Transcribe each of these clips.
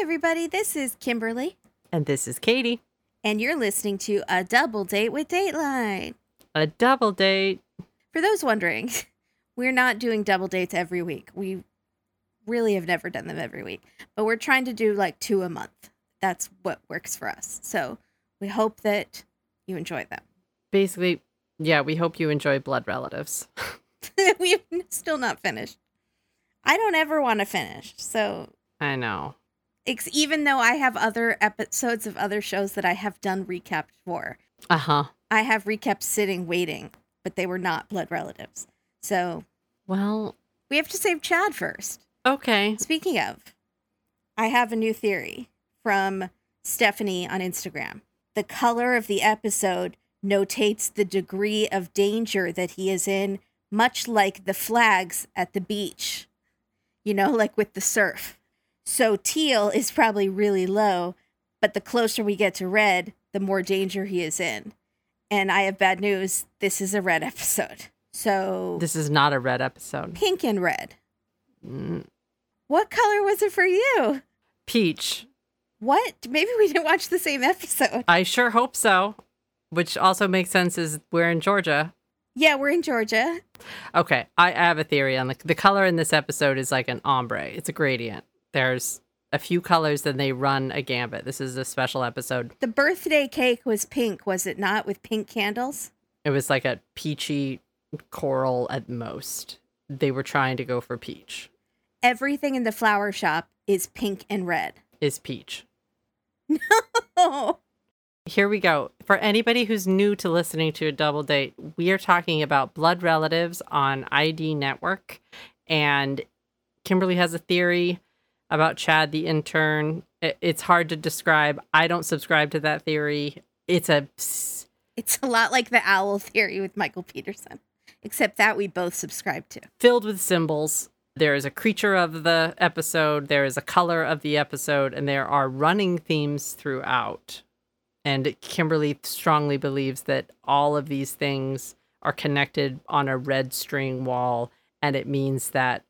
everybody. This is Kimberly, And this is Katie. and you're listening to A Double Date with Dateline. A double date. For those wondering, we're not doing double dates every week. We really have never done them every week, but we're trying to do like two a month. That's what works for us. So we hope that you enjoy them. Basically, yeah, we hope you enjoy Blood Relatives. We've still not finished. I don't ever want to finish. So I know. Ex- even though I have other episodes of other shows that I have done recaps for, Uh huh. I have recaps sitting waiting, but they were not blood relatives. So Well, we have to save Chad first. okay. Speaking of, I have a new theory from Stephanie on Instagram. The color of the episode notates the degree of danger that he is in, much like the flags at the beach, you know, like with the surf. So teal is probably really low, but the closer we get to red, the more danger he is in. And I have bad news. This is a red episode. So This is not a red episode. pink and red. Mm, What color was it for you? Peach. What? Maybe we didn't watch the same episode. I sure hope so. Which also makes sense is we're in Georgia. Yeah, we're in Georgia. Okay, I have a theory on the the color in this episode is like an ombre. It's a gradient. There's a few colors, then they run a gambit. This is a special episode. The birthday cake was pink, was it not? With pink candles? It was like a peachy coral at most. They were trying to go for peach. Everything in the flower shop is pink and red. Is peach. Oh, Here we go. For anybody who's new to listening to a double date, we are talking about blood relatives on ID Network. And Kimberly has a theory about Chad the intern. I- It's hard to describe. I don't subscribe to that theory. It's a it's a lot like the owl theory with Michael Peterson, except that we both subscribe to. filled with symbols. There is a creature of the episode, there is a color of the episode, and there are running themes throughout. And Kimberly strongly believes that all of these things are connected on a red string wall, and it means that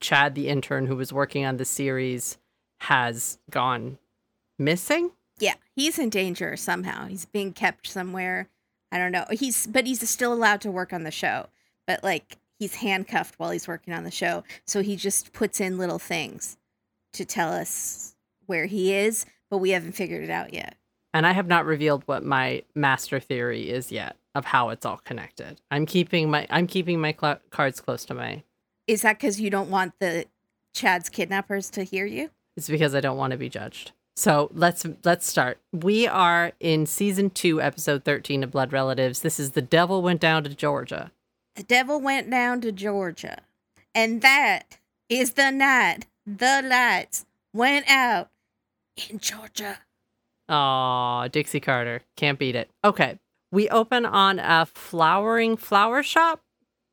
Chad, the intern who was working on the series, has gone missing. Yeah, he's in danger somehow. He's being kept somewhere. I don't know. He's but he's still allowed to work on the show. But like he's handcuffed while he's working on the show. So he just puts in little things to tell us where he is, but we haven't figured it out yet. And I have not revealed what my master theory is yet of how it's all connected. I'm keeping my I'm keeping my cl- cards close to my Is that cuz you don't want the Chad's kidnappers to hear you? It's because I don't want to be judged. So let's let's start. We are in season two, episode thirteen of Blood Relatives. This is the devil went down to Georgia. The devil went down to Georgia. And that is the night the lights went out in Georgia. Aw, Dixie Carter. Can't beat it. Okay. We open on a flowering flower shop.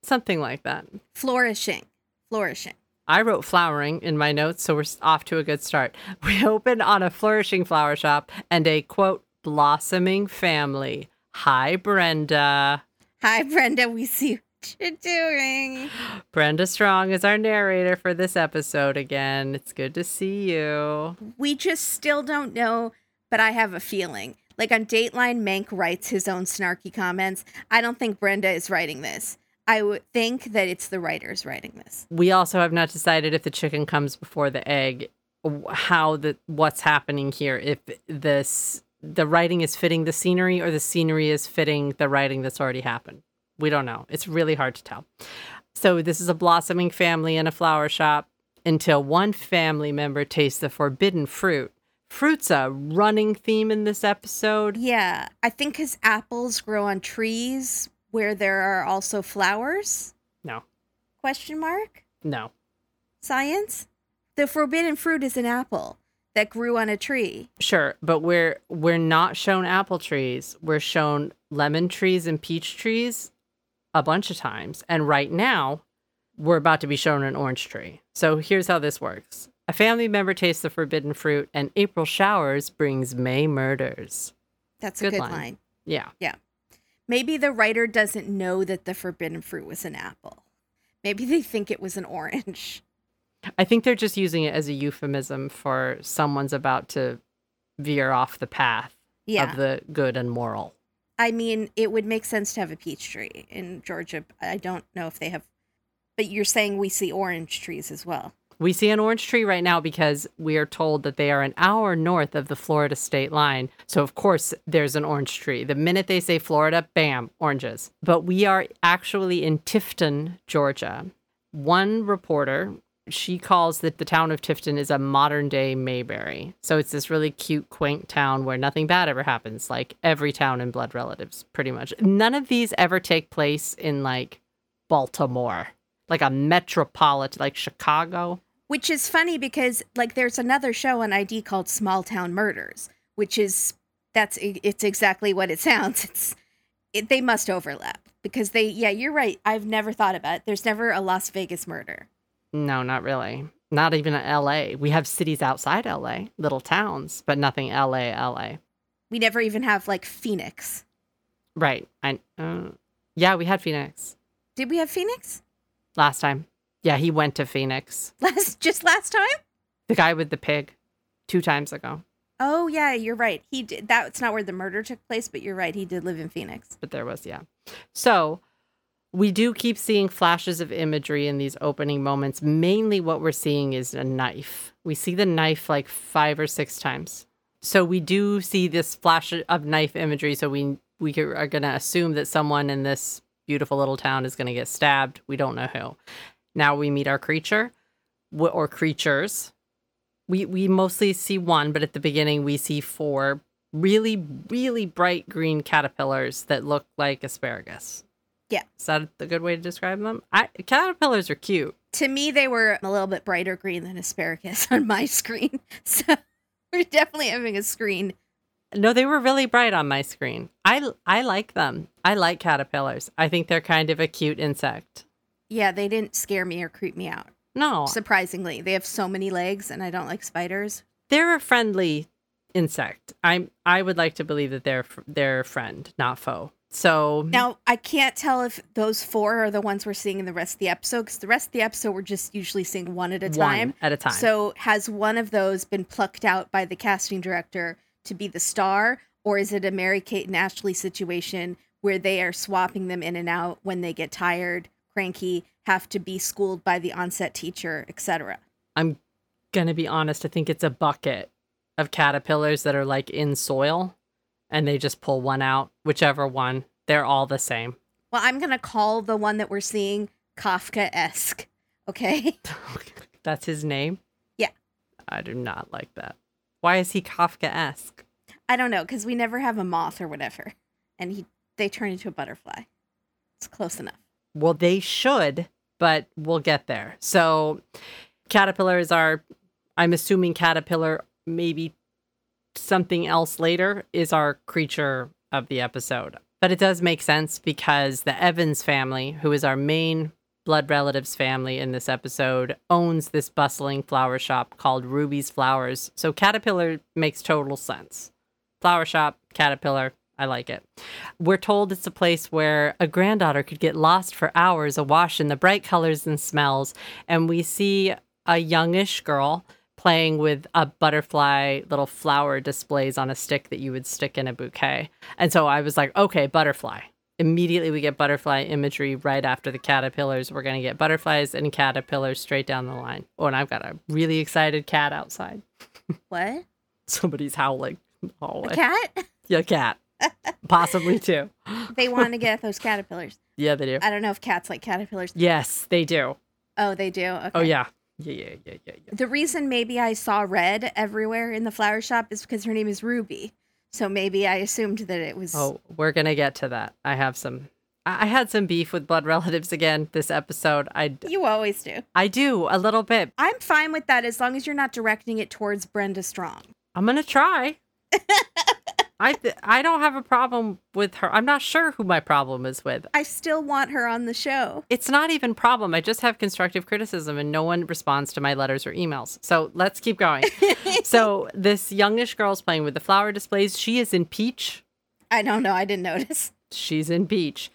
Something like that. Flourishing. Flourishing. I wrote flowering in my notes, so we're off to a good start. We open on a flourishing flower shop and a quote, blossoming family. Hi, Brenda. Hi, Brenda. We see what you're doing. Brenda Strong is our narrator for this episode again. It's good to see you. We just still don't know, but I have a feeling. Like on Dateline, Mank writes his own snarky comments. I don't think Brenda is writing this. I would think that it's the writers writing this. We also have not decided if the chicken comes before the egg, how the what's happening here. If this the writing is fitting the scenery or the scenery is fitting the writing that's already happened. We don't know. It's really hard to tell. So this is a blossoming family in a flower shop until one family member tastes the forbidden fruit. Fruit's a running theme in this episode. Yeah, I think because apples grow on trees where there are also flowers. No. Question mark? No. Science? The forbidden fruit is an apple that grew on a tree. Sure, but we're we're not shown apple trees. We're shown lemon trees and peach trees a bunch of times. And right now, we're about to be shown an orange tree. So here's how this works. A family member tastes the forbidden fruit and April showers brings May murders. That's a Good good line. Yeah. Yeah. Maybe the writer doesn't know that the forbidden fruit was an apple. Maybe they think it was an orange. I think they're just using it as a euphemism for someone's about to veer off the path Yeah. of the good and moral. I mean, it would make sense to have a peach tree in Georgia. I don't know if they have, but you're saying we see orange trees as well. We see an orange tree right now because we are told that they are an hour north of the Florida state line. So, of course, there's an orange tree. The minute they say Florida, bam, oranges. But we are actually in Tifton, Georgia. One reporter, she calls that the town of Tifton is a modern day Mayberry. So, it's this really cute, quaint town where nothing bad ever happens, like every town in Blood Relatives, pretty much. None of these ever take place in like Baltimore, like a metropolitan, like Chicago. Which is funny because like there's another show on ID called Small Town Murders, which is that's it's exactly what it sounds. It's it, they must overlap because they yeah you're right. I've never thought about it. There's never a Las Vegas murder. No, not really. Not even LA. We have cities outside LA, little towns, but nothing LA, LA. We never even have like Phoenix. Right. I uh, yeah, we had Phoenix Did we have Phoenix last time. Yeah, he went to Phoenix. last just last time? The guy with the pig, two times ago. Oh yeah, you're right. He did. That's not where the murder took place, but you're right. He did live in Phoenix. But there was, yeah. So we do keep seeing flashes of imagery in these opening moments. Mainly what we're seeing is a knife. We see the knife like five or six times. So we do see this flash of knife imagery. So we we are going to assume that someone in this beautiful little town is going to get stabbed. We don't know who. Now we meet our creature or creatures. We we mostly see one, but at the beginning we see four really really bright green caterpillars that look like asparagus. Yeah. Is that a good way to describe them? I, caterpillars are cute. To me, they were a little bit brighter green than asparagus on my screen. So we're definitely having a screen. No, they were really bright on my screen. I I like them. I like caterpillars. I think they're kind of a cute insect. Yeah, they didn't scare me or creep me out. No, Surprisingly, they have so many legs, and I don't like spiders. they're a friendly insect. I I would like to believe that they're they're friend, not foe. So Now, I can't tell if those four are the ones we're seeing in the rest of the episode because the rest of the episode we're just usually seeing one at a time. one at a time. So, has one of those been plucked out by the casting director to be the star, or is it a Mary Kate and Ashley situation where they are swapping them in and out when they get tired, cranky, have to be schooled by the onset teacher, etc.? I'm gonna be honest. I think it's a bucket of caterpillars that are like in soil, and they just pull one out. Whichever one, they're all the same. Well, I'm gonna call the one that we're seeing Kafka esque. Okay. That's his name. Yeah. I do not like that. Why is he Kafka esque? I don't know because we never have a moth or whatever, and he they turn into a butterfly. It's close enough. Well, they should, but we'll get there. So, caterpillars are, I'm assuming caterpillar, maybe something else later, is our creature of the episode. But it does make sense because the Evans family, who is our main blood relatives family in this episode, owns this bustling flower shop called Ruby's Flowers. So, caterpillar makes total sense. Flower shop, caterpillar, I like it. We're told it's a place where a granddaughter could get lost for hours awash in the bright colors and smells. And we see a youngish girl playing with a butterfly little flower displays on a stick that you would stick in a bouquet. And so I was like, okay, butterfly. Immediately we get butterfly imagery right after the caterpillars. We're going to get butterflies and caterpillars straight down the line. Oh, and I've got a really excited cat outside. What? Somebody's howling. in the A hallway. cat? Yeah, cat. Possibly too. they want to get those caterpillars. Yeah, they do. I don't know if cats like caterpillars. Yes, they do. Oh, they do. Okay. Oh yeah. Yeah, yeah, yeah, yeah, yeah. The reason maybe I saw red everywhere in the flower shop is because her name is Ruby. So maybe I assumed that it was. Oh, we're gonna get to that. I have some. I I had some beef with blood relatives again this episode. I You always do. I do a little bit. I'm fine with that as long as you're not directing it towards Brenda Strong. I'm gonna try. I th- I don't have a problem with her. I'm not sure who my problem is with. I still want her on the show. It's not even problem. I just have constructive criticism and no one responds to my letters or emails. So let's keep going. so this youngish girl's playing with the flower displays. She is in peach. I don't know. I didn't notice. She's in peach,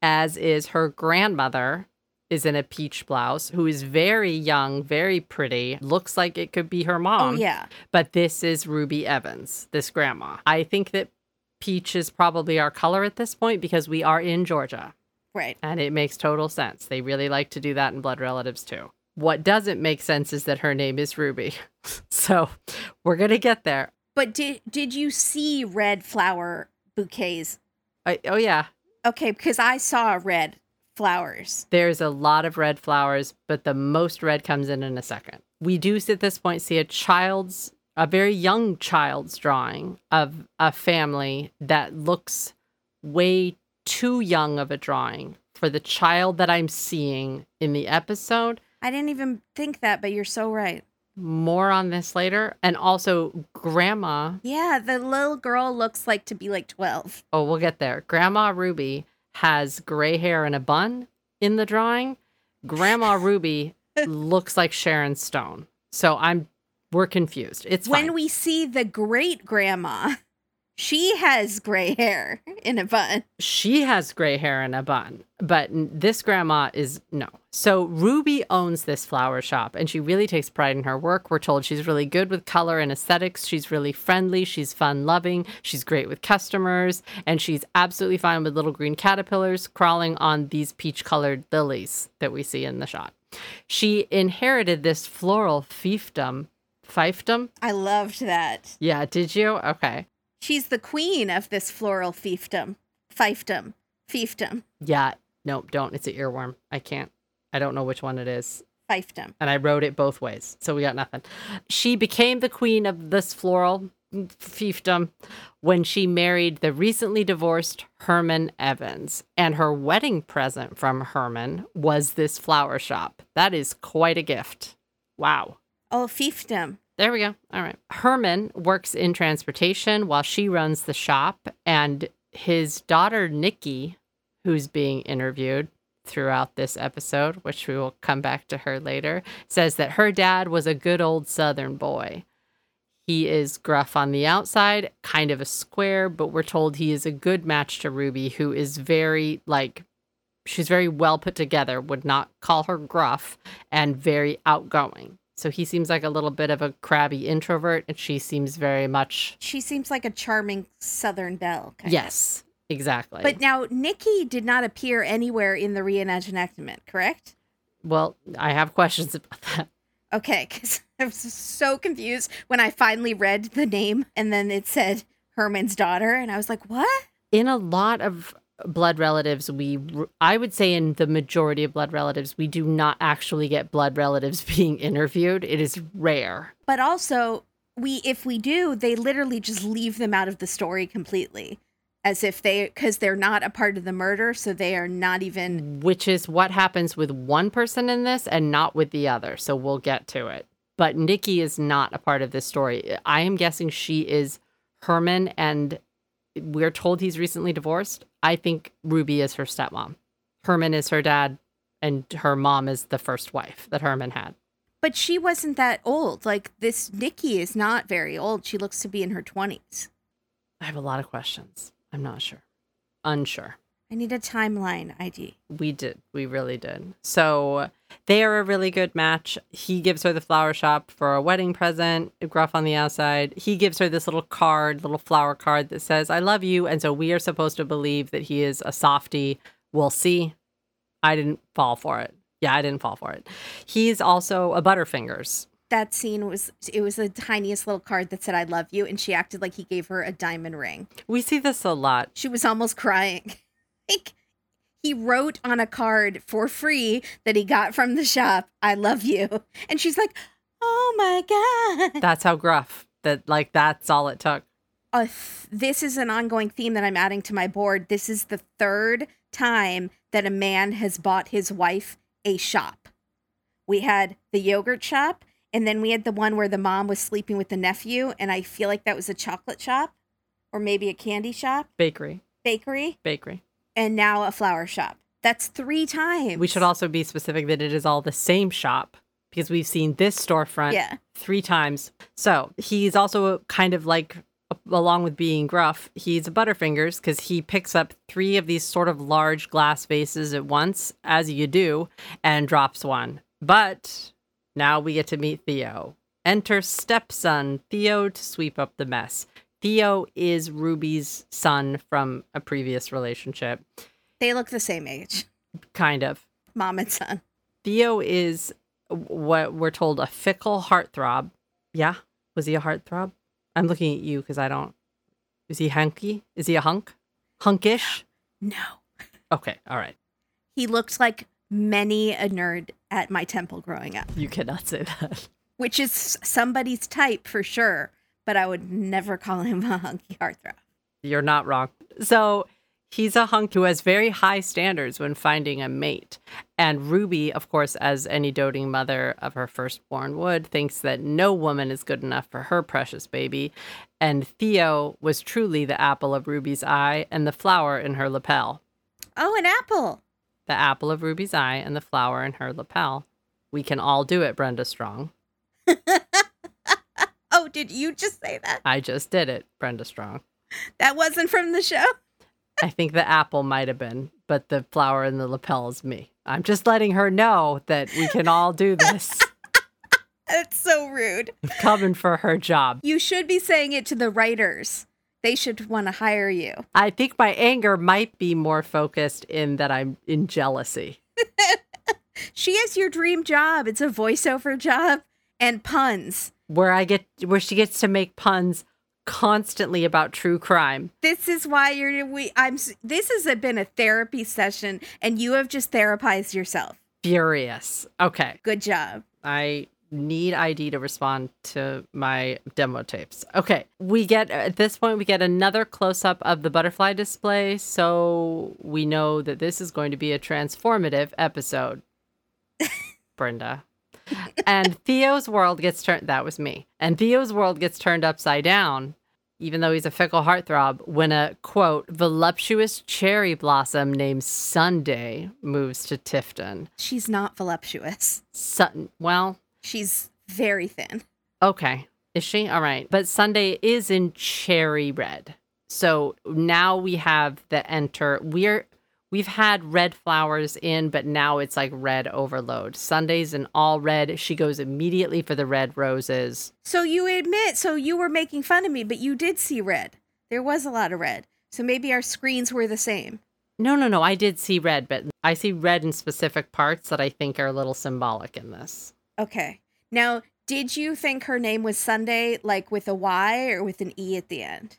as is her grandmother, is in a peach blouse, who is very young, very pretty, looks like it could be her Oh mom. yeah. But this is Ruby Evans, this grandma. I think that peach is probably our color at this point because we are in Georgia. Right. And it makes total sense. They really like to do that in blood relatives too. What doesn't make sense is that her name is Ruby. so we're going to get there. But did did you see red flower bouquets? I, oh, yeah. Okay, because I saw red flowers. There's a lot of red flowers, but the most red comes in in a second. We do at this point see a child's, a very young child's drawing of a family that looks way too young of a drawing for the child that I'm seeing in the episode. I didn't even think that, but you're so right. More on this later. And also, Grandma, Yeah, the little girl looks like to be like 12. oh, we'll get there. Grandma Ruby has gray hair and a bun in the drawing. Grandma Ruby looks like Sharon Stone. So I'm, we're confused. It's when fine. we see the great grandma, she has gray hair in a bun. she has gray hair in a bun, but this grandma is no. So Ruby owns this flower shop and she really takes pride in her work. We're told she's really good with color and aesthetics. She's really friendly. She's fun loving. She's great with customers. And she's absolutely fine with little green caterpillars crawling on these peach colored lilies that we see in the shot. She inherited this floral fiefdom. Fiefdom? I loved that. Yeah, did you? Okay. She's the queen of this floral fiefdom. Fiefdom. Fiefdom. Yeah. Nope, don't. It's an earworm. I can't. I don't know which one it is. Fiefdom. and I wrote it both ways. So we got nothing. She became the queen of this floral fiefdom when she married the recently divorced Herman Evans. And her wedding present from Herman was this flower shop. That is quite a gift. Wow. Oh, fiefdom. There we go. All right. Herman works in transportation while she runs the shop, and his daughter, Nikki, who's being interviewed throughout this episode, which we will come back to her later, says that her dad was a good old Southern boy. He is gruff on the outside, kind of a square, but we're told he is a good match to Ruby, who is very, like, she's very well put together, would not call her gruff, and very outgoing. So he seems like a little bit of a crabby introvert, and she seems very much. She seems like a charming Southern belle. kind of. Yes, exactly. But now Nikki did not appear anywhere in the reenactment, correct? well, I have questions about that. Okay, because I was so confused when I finally read the name and then it said Herman's daughter, and I was like, what? In a lot of blood relatives, we, I would say in the majority of blood relatives, we do not actually get blood relatives being interviewed. It is rare. But also, we if we do, they literally just leave them out of the story completely, as if they because they're not a part of the murder, so they are not even. which is what happens with one person in this and not with the other. So we'll get to it. But Nikki is not a part of this story. I am guessing she is Herman, and we're told he's recently divorced. I think Ruby is her stepmom. Herman is her dad, and her mom is the first wife that Herman had. But she wasn't that old. Like this, Nikki is not very old. She looks to be in her twenties. I have a lot of questions. I'm not sure. Unsure. I need a timeline ID. We did. We really did. So they are a really good match. He gives her the flower shop for a wedding present, gruff on the outside. He gives her this little card, little flower card that says, I love you. And so we are supposed to believe that he is a softie. We'll see. I didn't fall for it. Yeah, I didn't fall for it. He's also a Butterfingers. That scene was it was the tiniest little card that said "I love you," and she acted like he gave her a diamond ring. We see this a lot. She was almost crying. like he wrote on a card for free that he got from the shop, "I love you," and she's like, "Oh my god." That's how gruff. That like that's all it took. uh, th- this is an ongoing theme that I'm adding to my board. This is the third time that a man has bought his wife a shop. We had the yogurt shop, and then we had the one where the mom was sleeping with the nephew, and I feel like that was a chocolate shop or maybe a candy shop, Bakery. bakery, Bakery. And now a flower shop. That's three times. We should also be specific that it is all the same shop because we've seen this storefront Yeah. three times. So he's also kind of like along with being gruff, he's a Butterfingers because he picks up three of these sort of large glass vases at once, as you do, and drops one. But now we get to meet Theo. Enter stepson Theo to sweep up the mess. Theo is Ruby's son from a previous relationship, They look the same age, kind of. mom and son. Theo is what we're told a fickle heartthrob. Yeah, was he a heartthrob? I'm looking at you because I don't. Is he hunky? Is he a hunk? Hunkish? No. Okay, all right. He looked like many a nerd at my temple growing up, You cannot say that. which is somebody's type for sure, but I would never call him a hunky heartthrob. You're not wrong. So he's a hunk who has very high standards when finding a mate. And Ruby, of course, as any doting mother of her firstborn would, thinks that no woman is good enough for her precious baby. And Theo was truly the apple of Ruby's eye and the flower in her lapel. Oh, an apple. The apple of Ruby's eye and the flower in her lapel. We can all do it, Brenda Strong. Did you just say that? I just did it, Brenda Strong. That wasn't from the show? I think the apple might have been, but the flower in the lapel is me. I'm just letting her know that we can all do this. That's so rude. I'm coming for her job. You should be saying it to the writers. They should want to hire you. I think my anger might be more focused in that I'm in jealousy. She has your dream job. It's a voiceover job and puns. Where I get where she gets to make puns constantly about true crime. This is why you're we I'm this has been a therapy session and you have just therapized yourself. Furious. Okay. Good job. I need ID to respond to my demo tapes. Okay. We get at this point we get another close up of the butterfly display, so we know that this is going to be a transformative episode. Brenda. And Theo's world gets turned that was me. And Theo's world gets turned upside down even though he's a fickle heartthrob, when a quote, voluptuous cherry blossom named Sunday moves to Tifton. She's not voluptuous. Sutton, well, She's very thin. Okay. Is she? All right. But Sunday is in cherry red. So now we have the enter. We're we've had red flowers in, but now it's like red overload. Sunday's in all red. She goes immediately for the red roses. So you admit, so you were making fun of me, but you did see red. There was a lot of red. So maybe our screens were the same. No, no, no. I did see red, but I see red in specific parts that I think are a little symbolic in this. Okay. Now, did you think her name was Sunday, like with a Y or with an E at the end?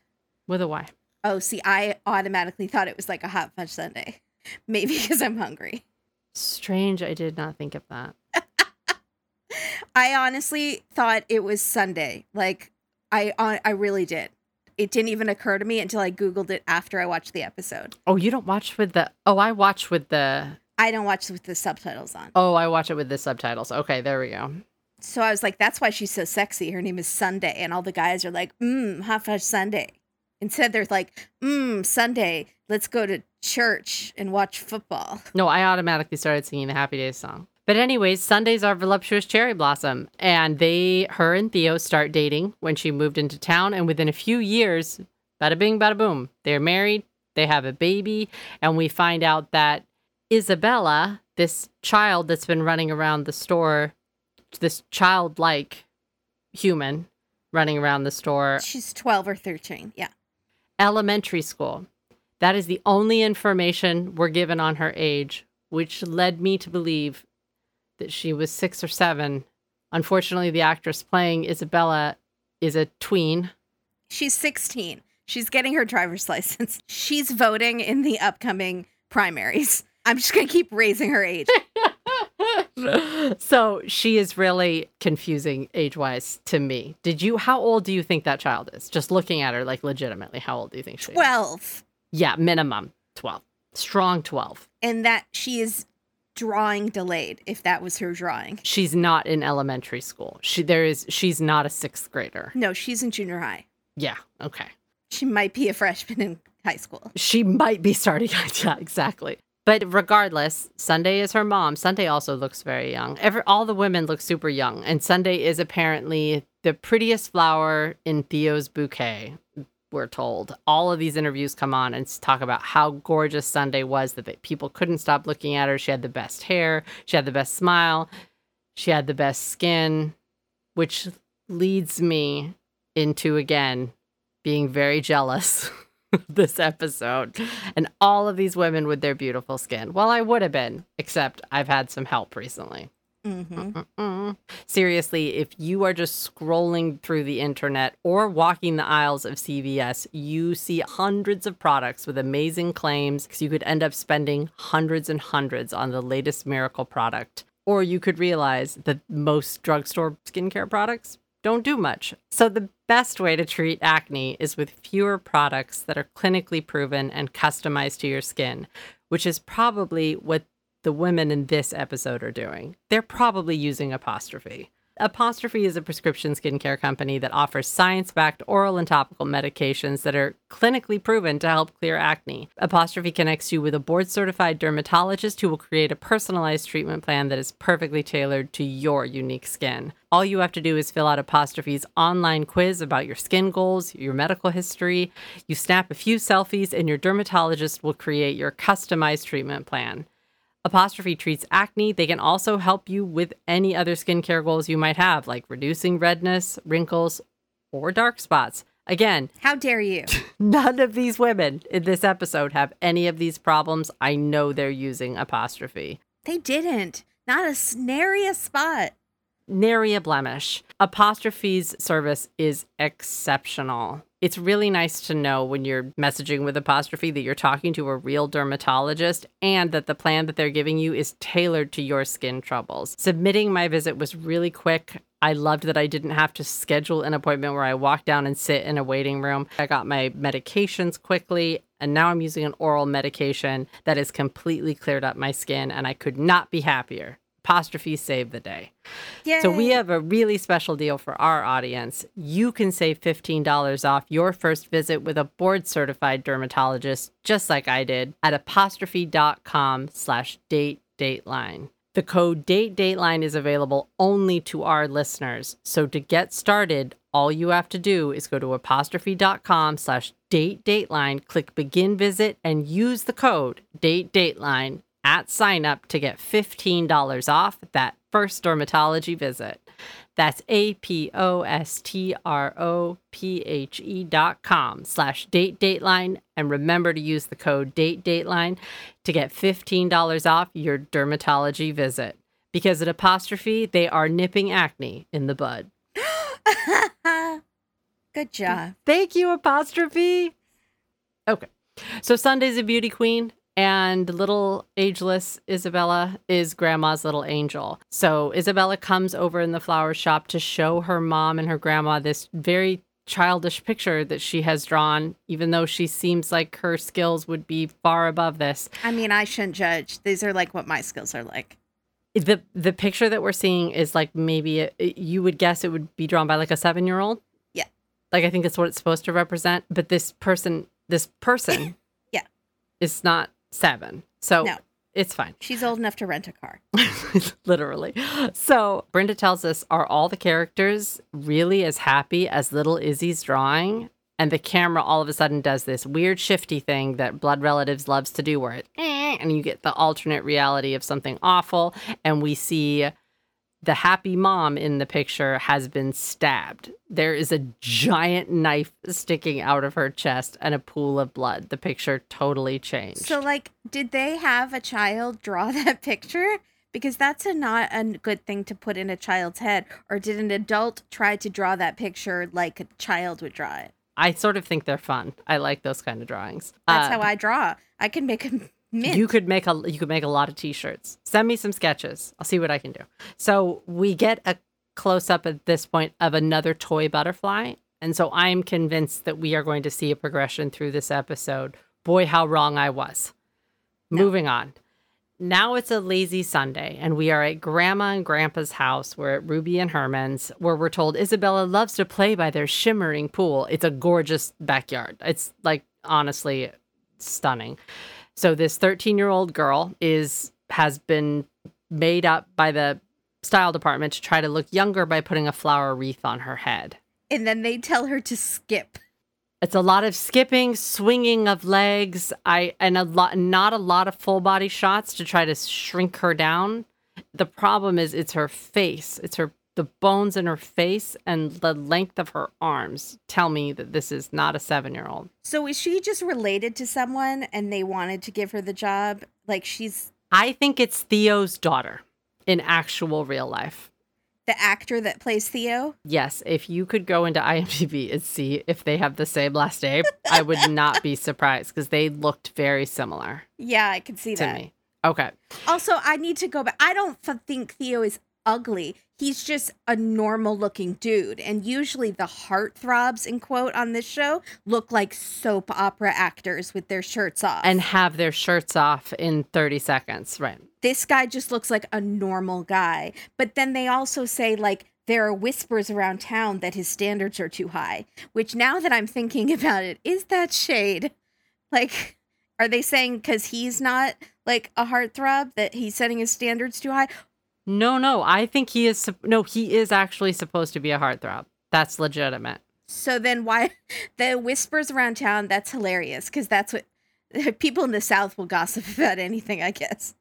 With a Y. Oh, see, I automatically thought it was like a hot fudge sundae. Maybe because I'm hungry. Strange. I did not think of that. I honestly thought it was Sunday. Like, I I really did. It didn't even occur to me until I googled it after I watched the episode. Oh, you don't watch with the. Oh, I watch with the. I don't watch with the subtitles on. Oh, I watch it with the subtitles. Okay, there we go. So I was like, that's why she's so sexy. Her name is Sunday. And all the guys are like, mmm, hot fudge Sunday. Instead, they're like, mmm, Sunday, let's go to church and watch football. No, I automatically started singing the Happy Days song. But anyways, Sundays are voluptuous cherry blossom, and they, her and Theo, start dating when she moved into town, and within a few years, bada bing, bada boom, they're married, they have a baby, and we find out that Isabella, this child that's been running around the store, this childlike human running around the store, She's 12 or 13. Yeah. Elementary school. That is the only information we're given on her age, which led me to believe that she was six or seven. Unfortunately, the actress playing Isabella is a tween. She's 16. She's getting her driver's license. She's voting in the upcoming primaries. I'm just going to keep raising her age. so she is really confusing age wise to me. Did you, how old do you think that child is? Just looking at her, like legitimately, how old do you think she is? 12. Yeah, minimum 12. Strong 12. And that she is drawing delayed, if that was her drawing. She's not in elementary school. She there is she's not a sixth grader. No, she's in junior high. Yeah, okay. She might be a freshman in high school. She might be starting. yeah, exactly. But regardless, Sunday is her mom. Sunday also looks very young. Every, all the women look super young, and Sunday is apparently the prettiest flower in Theo's bouquet. we're told. All of these interviews come on and talk about how gorgeous Sunday was, that people couldn't stop looking at her. She had the best hair, she had the best smile, she had the best skin, which leads me into again being very jealous this episode and all of these women with their beautiful skin. Well, I would have been, except I've had some help recently. Mm-hmm. Seriously, if you are just scrolling through the internet or walking the aisles of CVS, you see hundreds of products with amazing claims because you could end up spending hundreds and hundreds on the latest miracle product. Or you could realize that most drugstore skincare products don't do much. So, the best way to treat acne is with fewer products that are clinically proven and customized to your skin, which is probably what the women in this episode are doing. They're probably using apostrophe. Apostrophe is a prescription skincare company that offers science backed oral and topical medications that are clinically proven to help clear acne. Apostrophe connects you with a board certified dermatologist who will create a personalized treatment plan that is perfectly tailored to your unique skin. All you have to do is fill out Apostrophe's online quiz about your skin goals, your medical history. You snap a few selfies, and your dermatologist will create your customized treatment plan. Apostrophe treats acne. They can also help you with any other skincare goals you might have, like reducing redness, wrinkles, or dark spots. Again, How dare you? none of these women in this episode have any of these problems. I know they're using apostrophe. They didn't. Not a nary a spot. Nary a blemish. Apostrophe's service is exceptional. It's really nice to know when you're messaging with apostrophe that you're talking to a real dermatologist and that the plan that they're giving you is tailored to your skin troubles. Submitting my visit was really quick. I loved that I didn't have to schedule an appointment where I walk down and sit in a waiting room. I got my medications quickly, and now I'm using an oral medication that has completely cleared up my skin, and I could not be happier. Apostrophe saved the day. Yay. So we have a really special deal for our audience. You can save $15 off your first visit with a board certified dermatologist, just like I did, at apostrophe.com slash date dateline. The code date dateline is available only to our listeners. So to get started, all you have to do is go to apostrophe.com slash date dateline, click begin visit, and use the code date dateline at sign up to get $15 off that first dermatology visit. That's A P O S T R O P H E dot com slash date dateline. And remember to use the code date dateline to get $15 off your dermatology visit. Because at Apostrophe, they are nipping acne in the bud. Good job. Thank you, Apostrophe. Okay. So Sunday's a beauty queen, and little ageless Isabella is grandma's little angel. So Isabella comes over in the flower shop to show her mom and her grandma this very childish picture that she has drawn, even though she seems like her skills would be far above this. I mean, I shouldn't judge. These are like what my skills are like. The the picture that we're seeing is like maybe a, you would guess it would be drawn by like a seven year old. Yeah. Like I think that's what it's supposed to represent. But this person, this person, Yeah. is not seven, so No. it's fine. She's old enough to rent a car. Literally. So Brenda tells us, are all the characters really as happy as little Izzy's drawing? And the camera all of a sudden does this weird shifty thing that Blood Relatives loves to do, where it eh, and you get the alternate reality of something awful, and we see the happy mom in the picture has been stabbed. There is a giant knife sticking out of her chest and a pool of blood. The picture totally changed. So, like, did they have a child draw that picture? Because that's a not a good thing to put in a child's head. Or did an adult try to draw that picture like a child would draw it? I sort of think they're fun. I like those kind of drawings. That's Uh, how I draw. I can make a mint. You could make a you could make a lot of t-shirts. Send me some sketches. I'll see what I can do. So we get a close up at this point of another toy butterfly, and so I'm convinced that we are going to see a progression through this episode. Boy, how wrong I was. No. Moving on. Now it's a lazy Sunday, and we are at Grandma and Grandpa's house. We're at Ruby and Herman's, where we're told Isabella loves to play by their shimmering pool. It's a gorgeous backyard. It's like honestly stunning. So this 13 year old girl is has been made up by the style department to try to look younger by putting a flower wreath on her head. and then they tell her to skip. It's a lot of skipping, swinging of legs. I and a lot, not a lot of full body shots to try to shrink her down. The problem is, it's her face. It's her the bones in her face and the length of her arms tell me that this is not a seven year old. So is she just related to someone and they wanted to give her the job? Like she's I think it's Theo's daughter in actual real life. the actor that plays Theo? Yes, if you could go into IMDb and see if they have the same last name, I would not be surprised because they looked very similar Yeah, I can see to that. me. Okay. Also, I need to go back. I don't think Theo is ugly. He's just a normal looking dude. And usually the heartthrobs, in quote, on this show look like soap opera actors with their shirts off. And have their shirts off in 30 seconds. Right. this guy just looks like a normal guy. But then they also say, like, there are whispers around town that his standards are too high, which now that I'm thinking about it, is that shade? Like, are they saying because he's not like a heartthrob that he's setting his standards too high? No, no. I think he is. No, he is actually supposed to be a heartthrob. That's legitimate. So then why the whispers around town? That's hilarious because that's what people in the South will gossip about anything, I guess.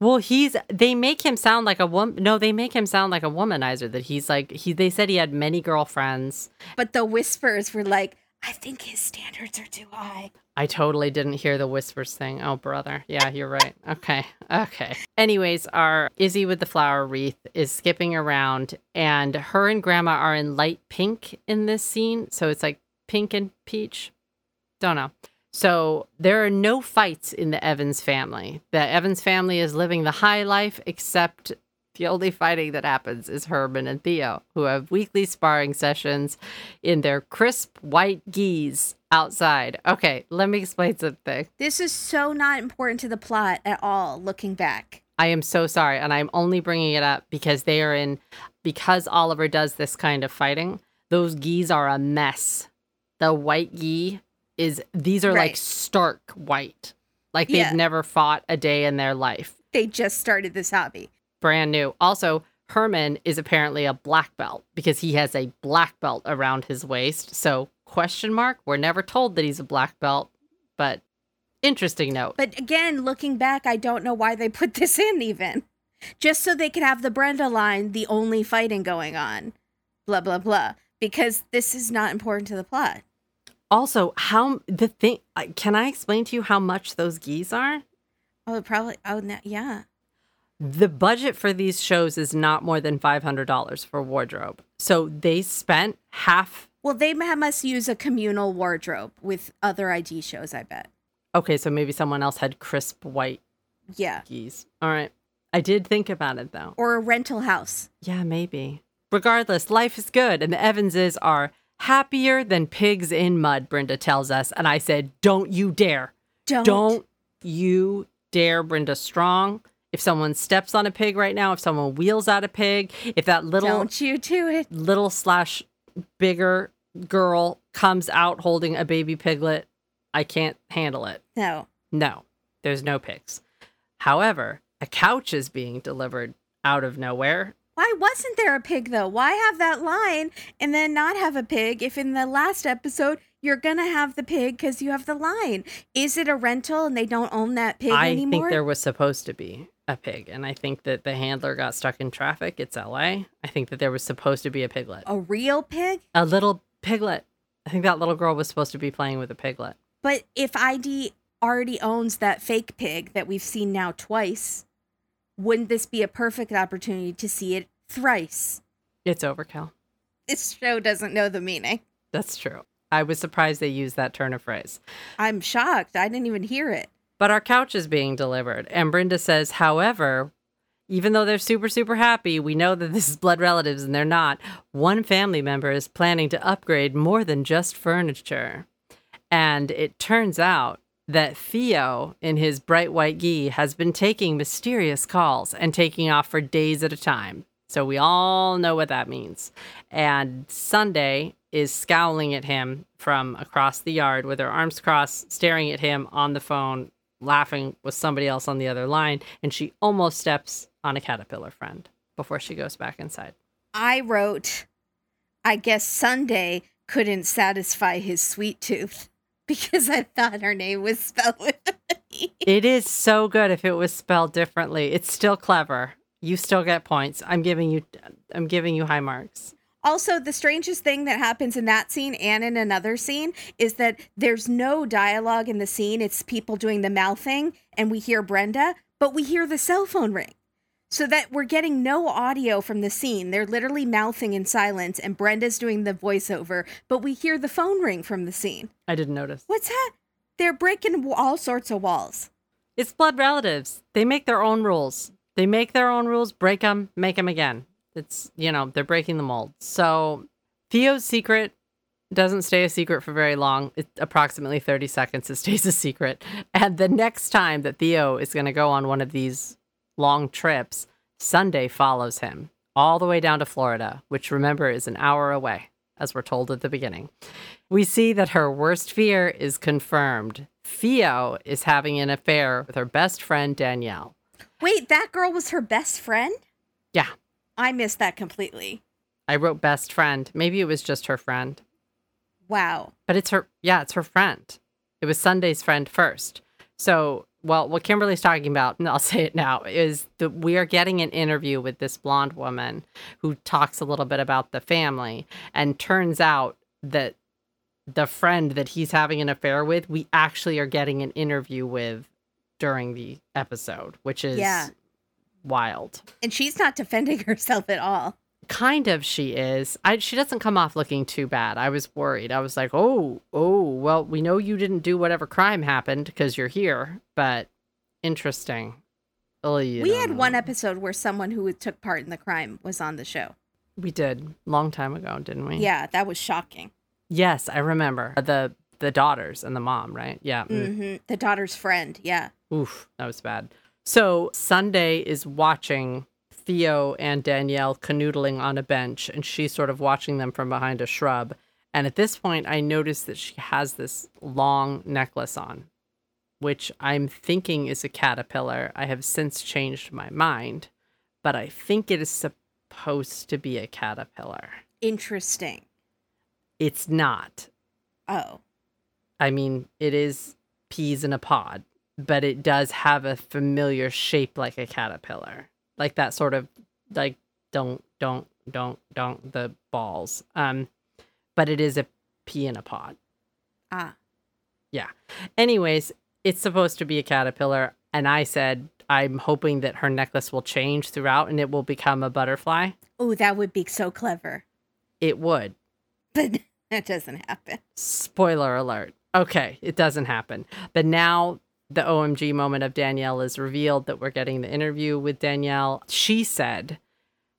Well, he's they make him sound like a woman. No, they make him sound like a womanizer. That he's like he. They said he had many girlfriends. But the whispers were like, I think his standards are too high. I totally didn't hear the whispers thing. Oh, brother. Yeah, you're right. Okay. Okay. Anyways, our Izzy with the flower wreath is skipping around, and her and grandma are in light pink in this scene. So it's like pink and peach. Don't know. So there are no fights in the Evans family. The Evans family is living the high life, except the only fighting that happens is Herman and Theo, who have weekly sparring sessions in their crisp white gis outside. Okay, let me explain something. This is so not important to the plot at all, looking back. I am so sorry, and I'm only bringing it up because they are in, because Oliver does this kind of fighting, those gis are a mess. The white gi is, these are like stark white. Like they've never fought a day in their life. They just started this hobby. Brand new. Also, Herman is apparently a black belt because he has a black belt around his waist. So, question mark, we're never told that he's a black belt, but interesting note. But again, looking back, I don't know why they put this in even. Just so they could have the Brenda line, the only fighting going on. Blah, blah, blah. Because this is not important to the plot. Also, how the thing uh, can I explain to you how much those gis are? Oh, probably, oh, yeah. The budget for these shows is not more than $500 for wardrobe. So, they spent half Well, they must use a communal wardrobe with other ID shows, I bet. Okay, so maybe someone else had crisp white Yeah. gis. All right. I did think about it though. Or a rental house. Yeah, maybe. Regardless, life is good, and the Evanses are happier than pigs in mud, Brenda tells us. And I said, Don't you dare. Don't. Don't you dare, Brenda Strong. If someone steps on a pig right now, if someone wheels out a pig, if that little Don't you do it. little slash bigger girl comes out holding a baby piglet, I can't handle it. No. No, there's no pigs. However, a couch is being delivered out of nowhere. Why wasn't there a pig though? Why have that line and then not have a pig if in the last episode you're gonna have the pig because you have the line? Is it a rental and they don't own that pig I anymore? think there was supposed to be a pig, and I think that the handler got stuck in traffic. It's LA. I think that there was supposed to be a piglet, a real pig. a little piglet. I think that little girl was supposed to be playing with a piglet. But if ID already owns that fake pig that we've seen now twice, wouldn't this be a perfect opportunity to see it thrice? It's overkill. This show doesn't know the meaning. That's true. I was surprised they used that turn of phrase. I'm shocked. I didn't even hear it. But our couch is being delivered. And Brenda says, however, even though they're super, super happy, we know that this is blood relatives and they're not. One family member is planning to upgrade more than just furniture. And it turns out that Theo, in his bright white gi, has been taking mysterious calls and taking off for days at a time. So we all know what that means. And Sunday is scowling at him from across the yard with her arms crossed, staring at him on the phone, laughing with somebody else on the other line. And she almost steps on a caterpillar friend before she goes back inside. I wrote, I guess Sunday couldn't satisfy his sweet tooth because I thought her name was spelled with. It is so good if it was spelled differently. It's still clever. You still get points. I'm giving you I'm giving you high marks. Also, the strangest thing that happens in that scene and in another scene is that there's no dialogue in the scene. It's people doing the mouthing, and we hear Brenda, but we hear the cell phone ring. So that we're getting no audio from the scene. They're literally mouthing in silence, and Brenda's doing the voiceover, but we hear the phone ring from the scene. I didn't notice. What's that? They're breaking all sorts of walls. It's blood relatives. They make their own rules. They make their own rules, break them, make them again. It's, you know, they're breaking the mold. So Theo's secret doesn't stay a secret for very long. It's approximately 30 seconds. It stays a secret. And the next time that Theo is going to go on one of these long trips, Sunday follows him all the way down to Florida, which remember is an hour away, as we're told at the beginning. We see that her worst fear is confirmed. Theo is having an affair with her best friend, Danielle. Wait, that girl was her best friend? Yeah, I missed that completely. I wrote best friend. Maybe it was just her friend, Wow. but it's her, yeah, it's her friend. It was Sunday's friend first. So, well, what Kimberly's talking about, and I'll say it now, is that we are getting an interview with this blonde woman who talks a little bit about the family. And turns out that the friend that he's having an affair with, we actually are getting an interview with during the episode, which is Yeah. Wild. And she's not defending herself at all. kind of she is i she doesn't come off looking too bad i was worried i was like oh oh well we know you didn't do whatever crime happened because you're here but interesting Oh, we had know. one episode where someone who took part in the crime was on the show. we did long time ago didn't we Yeah, that was shocking. yes i remember the the daughters and the mom right yeah mm. hmm The daughter's friend. Yeah. Oof, that was bad. So Sunday is watching Theo and Danielle canoodling on a bench, and she's sort of watching them from behind a shrub. And at this point, I notice that she has this long necklace on, which I'm thinking is a caterpillar. I have since changed my mind, but I think it is supposed to be a caterpillar. Interesting. It's not. Oh. I mean, it is peas in a pod, but it does have a familiar shape like a caterpillar. Like that sort of like don't don't don't don't the balls. Um but it is a pea in a pod. Ah. Yeah. Anyways, it's supposed to be a caterpillar and I said I'm hoping that her necklace will change throughout and it will become a butterfly. Oh, that would be so clever. It would. But that doesn't happen. Spoiler alert. Okay, it doesn't happen. But now the OMG moment of Danielle is revealed that we're getting the interview with Danielle. She said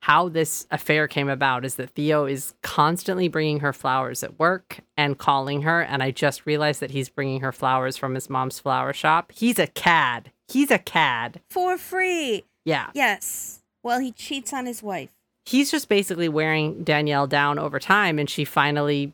how this affair came about is that Theo is constantly bringing her flowers at work and calling her. And I just realized that he's bringing her flowers from his mom's flower shop. He's a cad. He's a cad. For free. Yeah. Yes. Well, he cheats on his wife. he's just basically wearing Danielle down over time, and she finally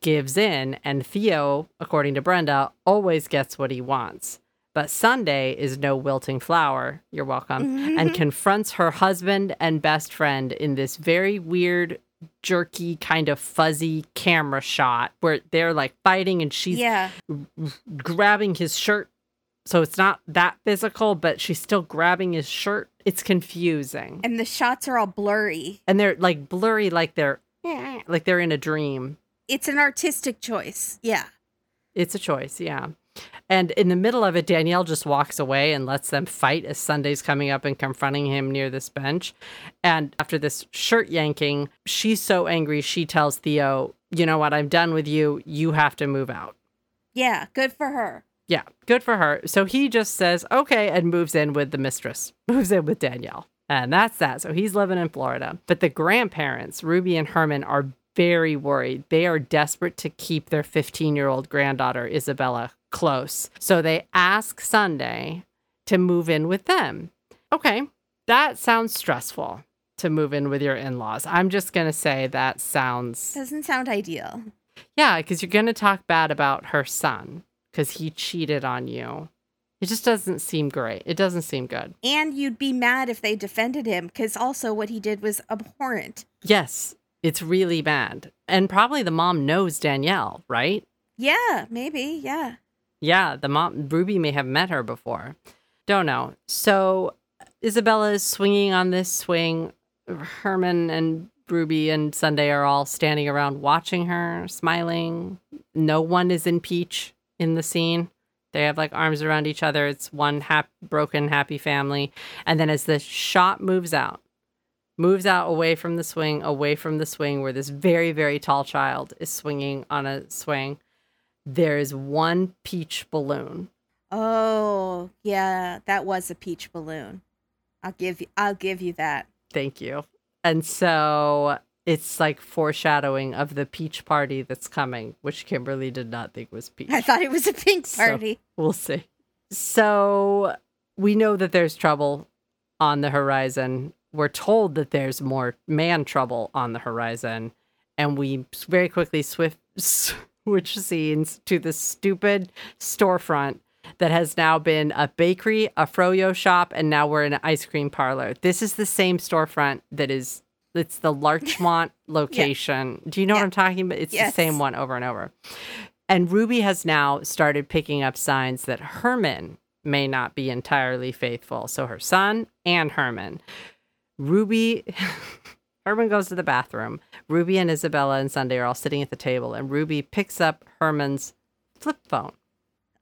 gives in. And Theo, according to Brenda, always gets what he wants. But Sunday is no wilting flower, you're welcome, mm-hmm. and confronts her husband and best friend in this very weird, jerky, kind of fuzzy camera shot where they're like fighting and she's yeah. grabbing his shirt. So it's not that physical, but she's still grabbing his shirt. It's confusing And the shots are all blurry. and they're like blurry like they're like they're in a dream It's an artistic choice. Yeah. it's a choice yeah and in the middle of it danielle just walks away and lets them fight as sunday's coming up and confronting him near this bench. And after this shirt yanking she's so angry she tells theo you know what? I'm done with you. You have to move out. Yeah. Good for her. yeah good for her. So he just says okay and moves in with the mistress moves in with danielle. And that's that. So he's living in florida. But the grandparents ruby and herman are very worried. They are desperate to keep their 15 year old granddaughter isabella close so they ask sunday to move in with them okay that sounds stressful to move in with your in-laws i'm just going to say that sounds Doesn't sound ideal. yeah, because you're going to talk bad about her son because he cheated on you. It just doesn't seem great. It doesn't seem good. And you'd be mad if they defended him because also what he did was abhorrent. Yes, It's really bad. And probably the mom knows Danielle, right? Yeah, maybe. Yeah. Yeah, the mom, Ruby may have met her before. Don't know. So Isabella is swinging on this swing. Herman and Ruby and Sunday are all standing around watching her, smiling. No one is in Peach in the scene. They have like arms around each other. It's one hap- broken, happy family. And then as the shot moves out, moves out away from the swing, away from the swing where this very, very tall child is swinging on a swing, there is one peach balloon. Oh, yeah, that was a peach balloon. I'll give you I'll give you that. Thank you. And so it's like foreshadowing of the peach party that's coming, which Kimberly did not think was peach. I thought it was a pink So- party. We'll see. So we know that there's trouble on the horizon. We're told that there's more man trouble on the horizon. And we very quickly swift switch scenes to the stupid storefront that has now been a bakery, a froyo shop, and now we're in an ice cream parlor. This is the same storefront that is it's the Larchmont location. Do you know Yeah. what I'm talking about? It's Yes. the same one over and over. And Ruby has now started picking up signs that Herman may not be entirely faithful. So her son and Herman. Ruby Herman goes to the bathroom. Ruby and Isabella and Sunday are all sitting at the table, and Ruby picks up Herman's flip phone.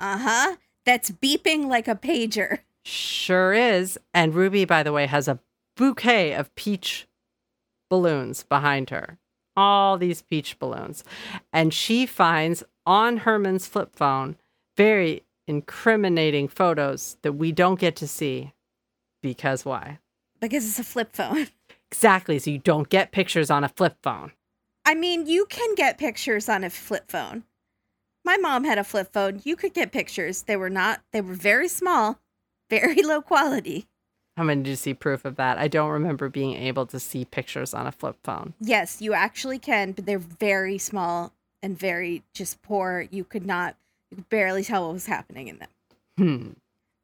Uh-huh. That's beeping like a pager. Sure is. And Ruby, by the way, has a bouquet of peach balloons behind her. All these peach balloons. And she finds on Herman's flip phone very incriminating photos that we don't get to see. Because why? Because it's a flip phone. Exactly. So you don't get pictures on a flip phone. I mean, you can get pictures on a flip phone. My mom had a flip phone. You could get pictures. They were not, they were very small, very low quality. I'm going to see proof of that. I don't remember being able to see pictures on a flip phone. Yes, you actually can, but they're very small and very just poor. You could not, you could barely tell what was happening in them. Hmm.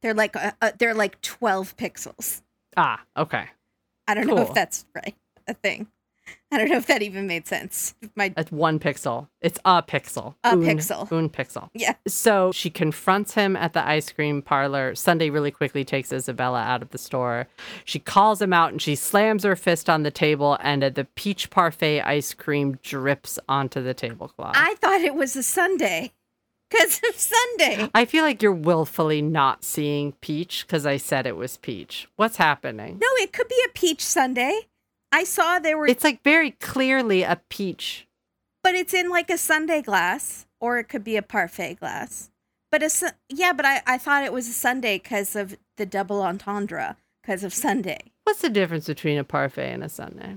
They're like, uh, uh, they're like 12 pixels. Ah, okay. I don't know if that's right, a thing. I don't know if that even made sense. My, It's one pixel. It's a pixel. A Un- pixel. Un pixel. yeah. So she confronts him at the ice cream parlor. Sunday really quickly takes Isabella out of the store. She calls him out and she slams her fist on the table, and the peach parfait ice cream drips onto the tablecloth. I thought it was a sundae because of Sunday. I feel like you're willfully not seeing peach because I said it was peach. What's happening? No, it could be a peach sundae. I saw there were, It's like very clearly a peach. but it's in like a sundae glass, or it could be a parfait glass. But a Su- yeah, but I, I thought it was a sundae because of the double entendre because of Sunday. What's the difference between a parfait and a sundae?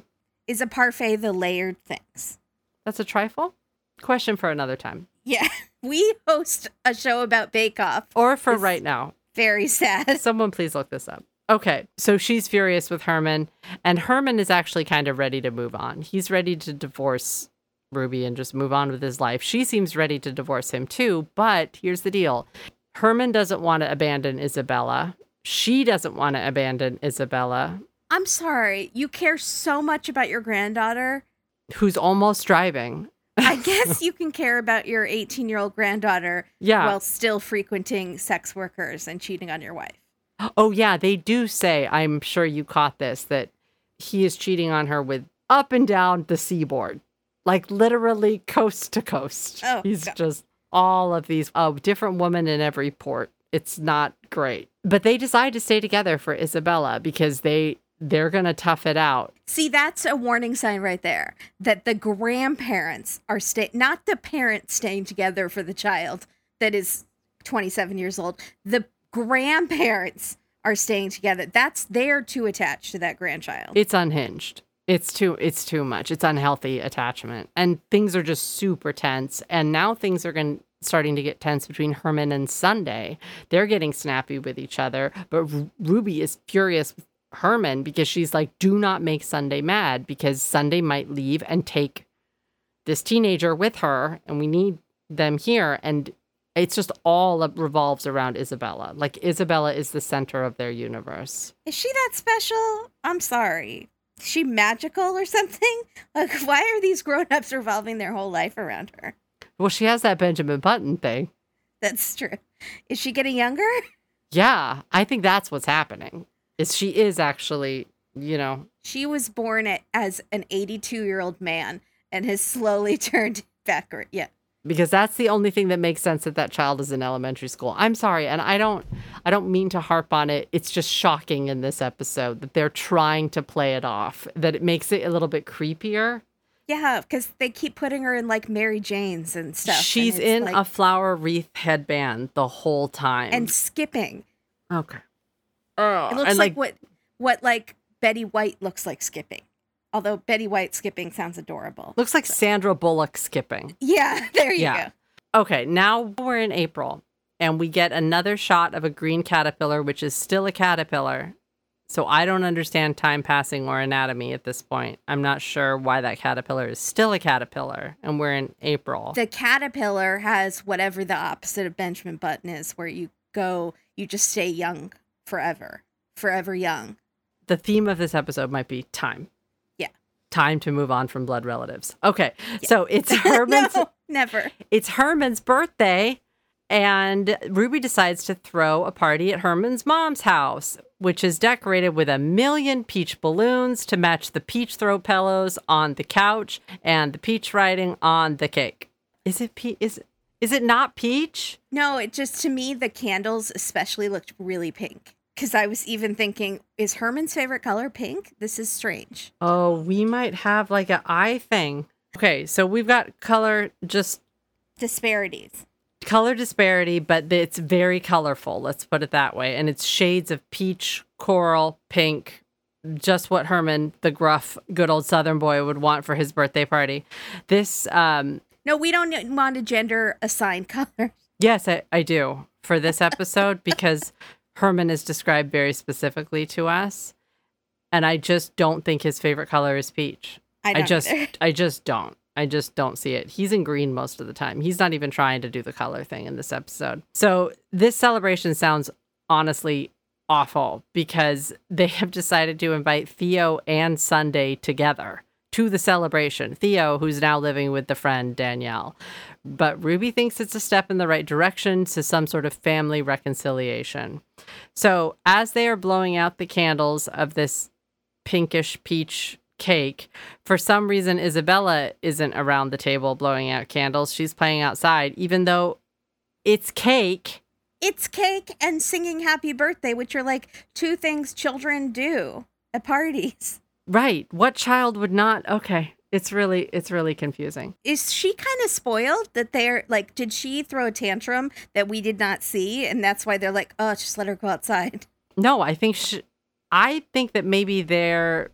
Is a parfait the layered things? That's a trifle? Question for another time. Yeah, we host a show about Bake Off. Or for It's- right now. Very sad. Someone please look this up. Okay, so she's furious with Herman, and Herman is actually kind of ready to move on. He's ready to divorce Ruby and just move on with his life. She seems ready to divorce him too, but here's the deal Herman doesn't want to abandon Isabella. She doesn't want to abandon Isabella, I'm sorry, you care so much about your granddaughter. who's almost driving. I guess you can care about your 18 year old granddaughter Yeah. while still frequenting sex workers and cheating on your wife. Oh, yeah, they do say, I'm sure you caught this, that he is cheating on her with up and down the seaboard, like literally coast to coast. Oh, He's God. just all of these, a different woman in every port. It's not great. But they decide to stay together for Isabella because they they're gonna tough it out. See, that's a warning sign right there that the grandparents are stay not the parents staying together for the child that is 27 years old. The grandparents are staying together. That's they're too attached to that grandchild. It's unhinged. It's too it's too much. It's unhealthy attachment. And things are just super tense. And now things are going starting to get tense between Herman and Sunday. They're getting snappy with each other, but Ru- Ruby is furious Herman because she's like do not make Sunday mad because Sunday might leave and take this teenager with her and we need them here and it's just all revolves around Isabella. Like Isabella is the center of their universe. Is she that special? I'm sorry. Is she magical or something? Like, why are these grown ups revolving their whole life around her? Well, she has that Benjamin Button thing. That's true. Is she getting younger? Yeah, I think that's what's happening. Is she is actually, you know, She was born as an 82 year old man and has slowly turned backward. Yeah. because that's the only thing that makes sense that that child is in elementary school. I'm sorry, and I don't I don't mean to harp on it. It's just shocking in this episode that they're trying to play it off. That it makes it a little bit creepier. Yeah, because they keep putting her in like Mary Jane's and stuff. She's it's, in like- a flower wreath headband the whole time. and skipping. okay. Oh, It looks and like, what what like Betty White looks like skipping. Although Betty White skipping sounds adorable. looks like Sandra Bullock skipping. Yeah, there you Yeah. go. Okay, now we're in April and we get another shot of a green caterpillar, which is still a caterpillar. So I don't understand time passing or anatomy at this point. I'm not sure why that caterpillar is still a caterpillar and we're in April. The caterpillar has whatever the opposite of Benjamin Button is, where you go, you just stay young forever, forever young. the theme of this episode might be time. Yeah. Time to move on from blood relatives. Okay. So it's Herman's no, never. it's Herman's birthday, and Ruby decides to throw a party at Herman's mom's house, which is decorated with a million peach balloons to match the peach throw pillows on the couch and the peach writing on the cake. Is it pe- is is it not peach? No, it just to me the candles especially looked really pink. Because I was even thinking, is Herman's favorite color pink? This is strange. Oh, we might have like an eye thing. Okay, so we've got color just Disparities. color disparity, but it's very colorful. Let's put it that way. And it's shades of peach, coral, pink, just what Herman, the gruff, good old Southern boy, would want for his birthday party. This, um, No, we don't want to gender assign color. yes, I, I do for this episode because Herman is described very specifically to us. And I just don't think his favorite color is peach. I I, just either. I just don't. I just don't see it. He's in green most of the time. He's not even trying to do the color thing in this episode. So this celebration sounds honestly awful because they have decided to invite Theo and Sunday together to the celebration. Theo, who's now living with the friend Danielle. But Ruby thinks it's a step in the right direction to some sort of family reconciliation. So as they are blowing out the candles of this pinkish peach cake. For some reason, Isabella isn't around the table blowing out candles. She's playing outside, even though it's cake. It's cake and singing happy birthday, which are like two things children do at parties. Right. What child would not? Okay. It's really, it's really confusing. Is she kind of spoiled that they're like, did she throw a tantrum that we did not see? And that's why they're like, oh, just let her go outside. No, I think, sh I think that maybe they're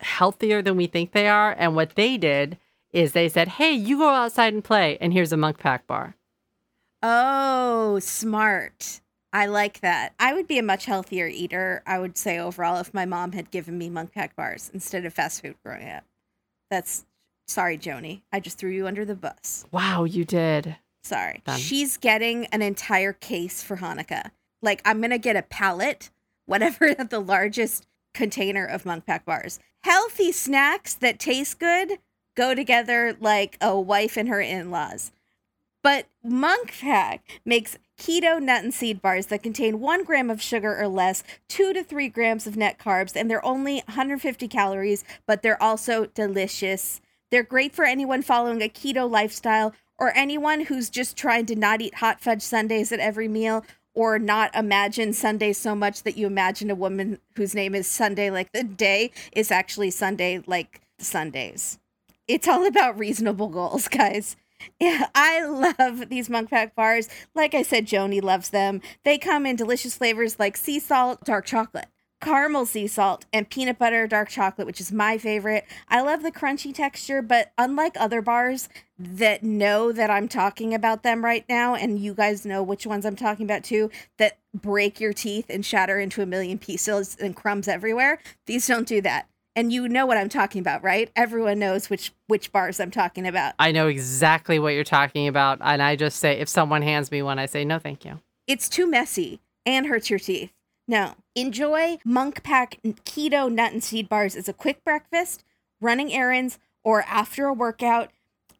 healthier than we think they are. And what they did is they said, hey, you go outside and play, and here's a Munk Pack bar. Oh, smart. I like that. I would be a much healthier eater, I would say overall, if my mom had given me Munk Pack bars instead of fast food growing up. That's sorry, Joni. I just threw you under the bus. Wow, you did. Sorry. Done. She's getting an entire case for Hanukkah. Like, I'm going to get a pallet, whatever the largest container of Munk Pack bars. Healthy snacks that taste good go together like a wife and her in laws. But Munk Pack makes keto nut and seed bars that contain one gram of sugar or less, two to three grams of net carbs, and they're only 150 calories, but they're also delicious. They're great for anyone following a keto lifestyle or anyone who's just trying to not eat hot fudge sundaes at every meal or not imagine Sunday so much that you imagine a woman whose name is Sunday like the day is actually Sunday like Sundays. It's all about reasonable goals, guys. Yeah, I love these Munk Pack bars. Like I said, Joni loves them. They come in delicious flavors like sea salt, dark chocolate, caramel sea salt, and peanut butter dark chocolate, which is my favorite. I love the crunchy texture, but unlike other bars that know that I'm talking about them right now, and you guys know which ones I'm talking about too, that break your teeth and shatter into a million pieces and crumbs everywhere, these don't do that. And you know what I'm talking about, right? Everyone knows which which bars I'm talking about. I know exactly what you're talking about. And I just say, if someone hands me one, I say, no, thank you. it's too messy and hurts your teeth. No. Enjoy Munk Pack Keto Nut and Seed Bars as a quick breakfast, running errands, or after a workout.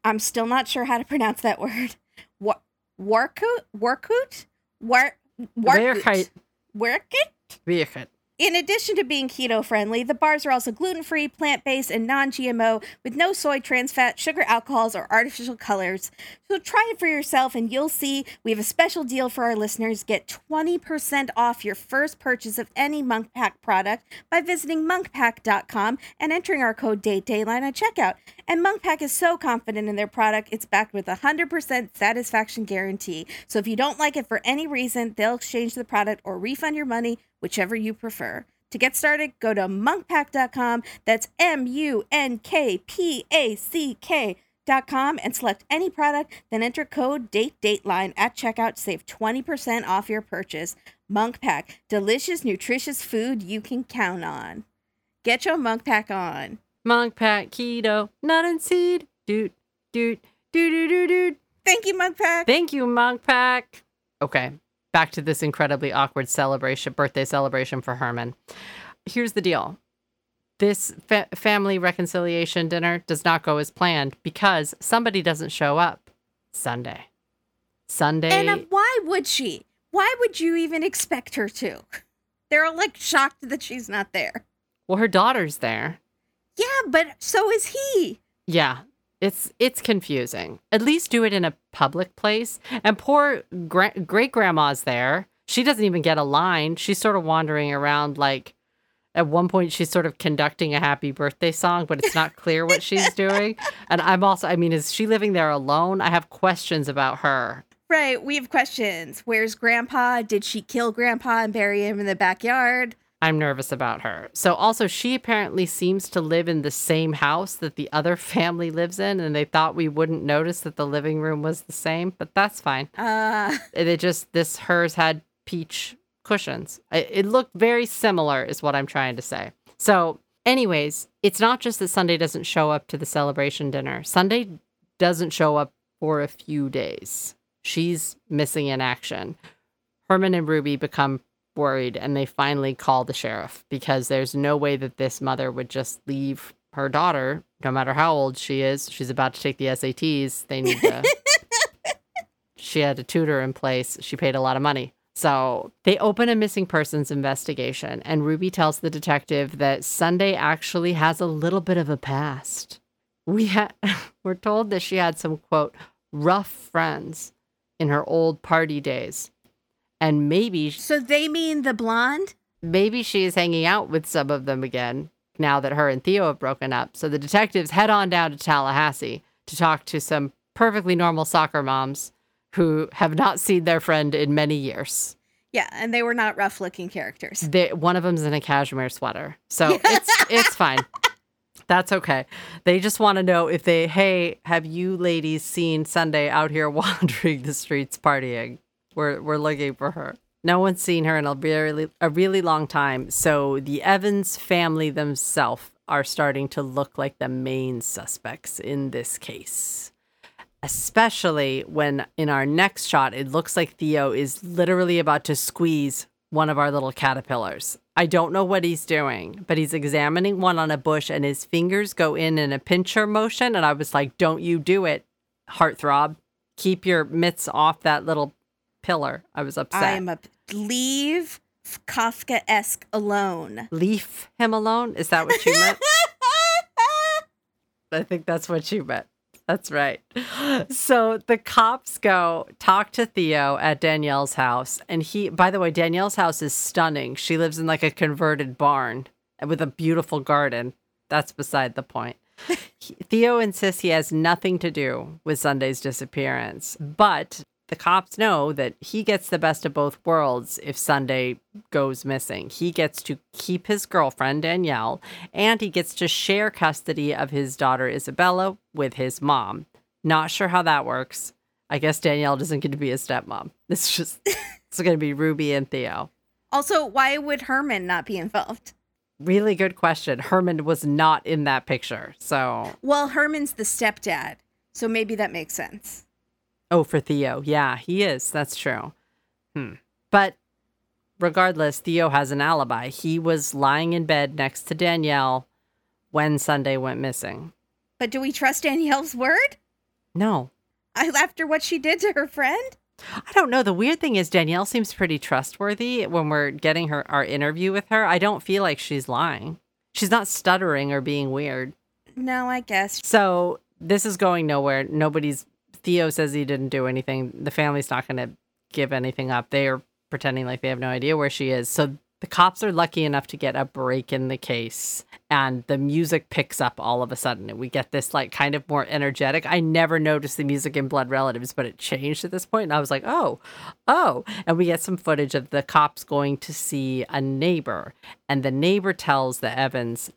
I'm still not sure how to pronounce that word. Wa- Warkut? Warkut? War-. Warkut. Warkut? In addition to being keto friendly, the bars are also gluten free, plant based, and non GMO with no soy, trans fat, sugar, alcohols, or artificial colors. So try it for yourself and you'll see we have a special deal for our listeners. Get 20% off your first purchase of any Munk Pack product by visiting munkpack.com and entering our code DATEDATELINE at checkout. And Munk Pack is so confident in their product, it's backed with a 100% satisfaction guarantee. So if you don't like it for any reason, they'll exchange the product or refund your money, whichever you prefer. To get started, go to munkpack.com. That's M U N K P A C K.com and select any product, then enter code date dateline at checkout to save 20% off your purchase. Munk Pack, delicious, nutritious food you can count on. Get your Munk Pack on. Munk Pack keto nut and seed. Doot doot doot doot doot doot. Thank you, Munk Pack. Thank you, Munk Pack. Okay, back to this incredibly awkward celebration, birthday celebration for Herman. Here's the deal. This fa- family reconciliation dinner does not go as planned because somebody doesn't show up Sunday. Sunday. and uh, why would she? Why would you even expect her to? They're all like shocked that she's not there. well, her daughter's there. Yeah, but so is he. Yeah, it's it's confusing. At least do it in a public place. And poor gra- great grandma's there. She doesn't even get a line. She's sort of wandering around like at one point she's sort of conducting a happy birthday song, but it's not clear what she's doing. And I'm also I mean, is she living there alone? I have questions about her. Right, we have questions. Where's Grandpa? Did she kill Grandpa and bury him in the backyard? I'm nervous about her. So also she apparently seems to live in the same house that the other family lives in and they thought we wouldn't notice that the living room was the same, but that's fine. Uh, They just this hers had peach cushions. It, it looked very similar, is what I'm trying to say. So, anyways, it's not just that Sunday doesn't show up to the celebration dinner. Sunday doesn't show up for a few days. She's missing in action. Herman and Ruby become worried and they finally call the sheriff because there's no way that this mother would just leave her daughter, no matter how old she is. She's about to take the SATs. They need to. she had a tutor in place. She paid a lot of money. So they open a missing persons investigation, and Ruby tells the detective that Sunday actually has a little bit of a past. We ha- we're told that she had some quote rough friends in her old party days, and maybe so they mean the blonde? maybe she is hanging out with some of them again now that her and Theo have broken up. So the detectives head on down to Tallahassee to talk to some perfectly normal soccer moms who have not seen their friend in many years. Yeah, and they were not rough looking characters. They, one of them's in a cashmere sweater, so it's it's fine. That's okay. They just want to know if they, hey, have you ladies seen Sunday out here wandering the streets partying? We're we're looking for her. No one's seen her in a really a really long time. So the Evans family themselves are starting to look like the main suspects in this case. Especially when in our next shot, it looks like Theo is literally about to squeeze one of our little caterpillars. I don't know what he's doing, but he's examining one on a bush and his fingers go in in a pincher motion. And I was like, don't you do it, heartthrob. Keep your mitts off that little pillar. I was upset. I'm a leave Kafka esque alone. Leave him alone? Is that what you meant? I think that's what you meant. That's right. So the cops go talk to Theo at Danielle's house. And he, by the way, Danielle's house is stunning. She lives in like a converted barn with a beautiful garden. That's beside the point. Theo insists he has nothing to do with Sunday's disappearance, but the cops know that he gets the best of both worlds if Sunday goes missing. He gets to keep his girlfriend, Danielle, and he gets to share custody of his daughter, Isabella, with his mom. Not sure how that works. I guess Danielle doesn't get to be a stepmom. It's just, it's going to be Ruby and Theo. Also, why would Herman not be involved? Really good question. Herman was not in that picture. So, Well, Herman's the stepdad, so maybe that makes sense. Oh, for Theo. Yeah, he is. That's true. Hmm. But regardless, Theo has an alibi. He was lying in bed next to Danielle when Sunday went missing. But do we trust Danielle's word? No. I- After what she did to her friend? I don't know. The weird thing is Danielle seems pretty trustworthy when we're getting her our interview with her. I don't feel like she's lying. She's not stuttering or being weird. No, I guess. So this is going nowhere. Nobody's Theo says he didn't do anything. The family's not going to give anything up. They are pretending like they have no idea where she is. So the cops are lucky enough to get a break in the case and the music picks up all of a sudden and we get this like kind of more energetic i never noticed the music in blood relatives but it changed at this point and i was like oh oh and we get some footage of the cops going to see a neighbor and the neighbor tells the evans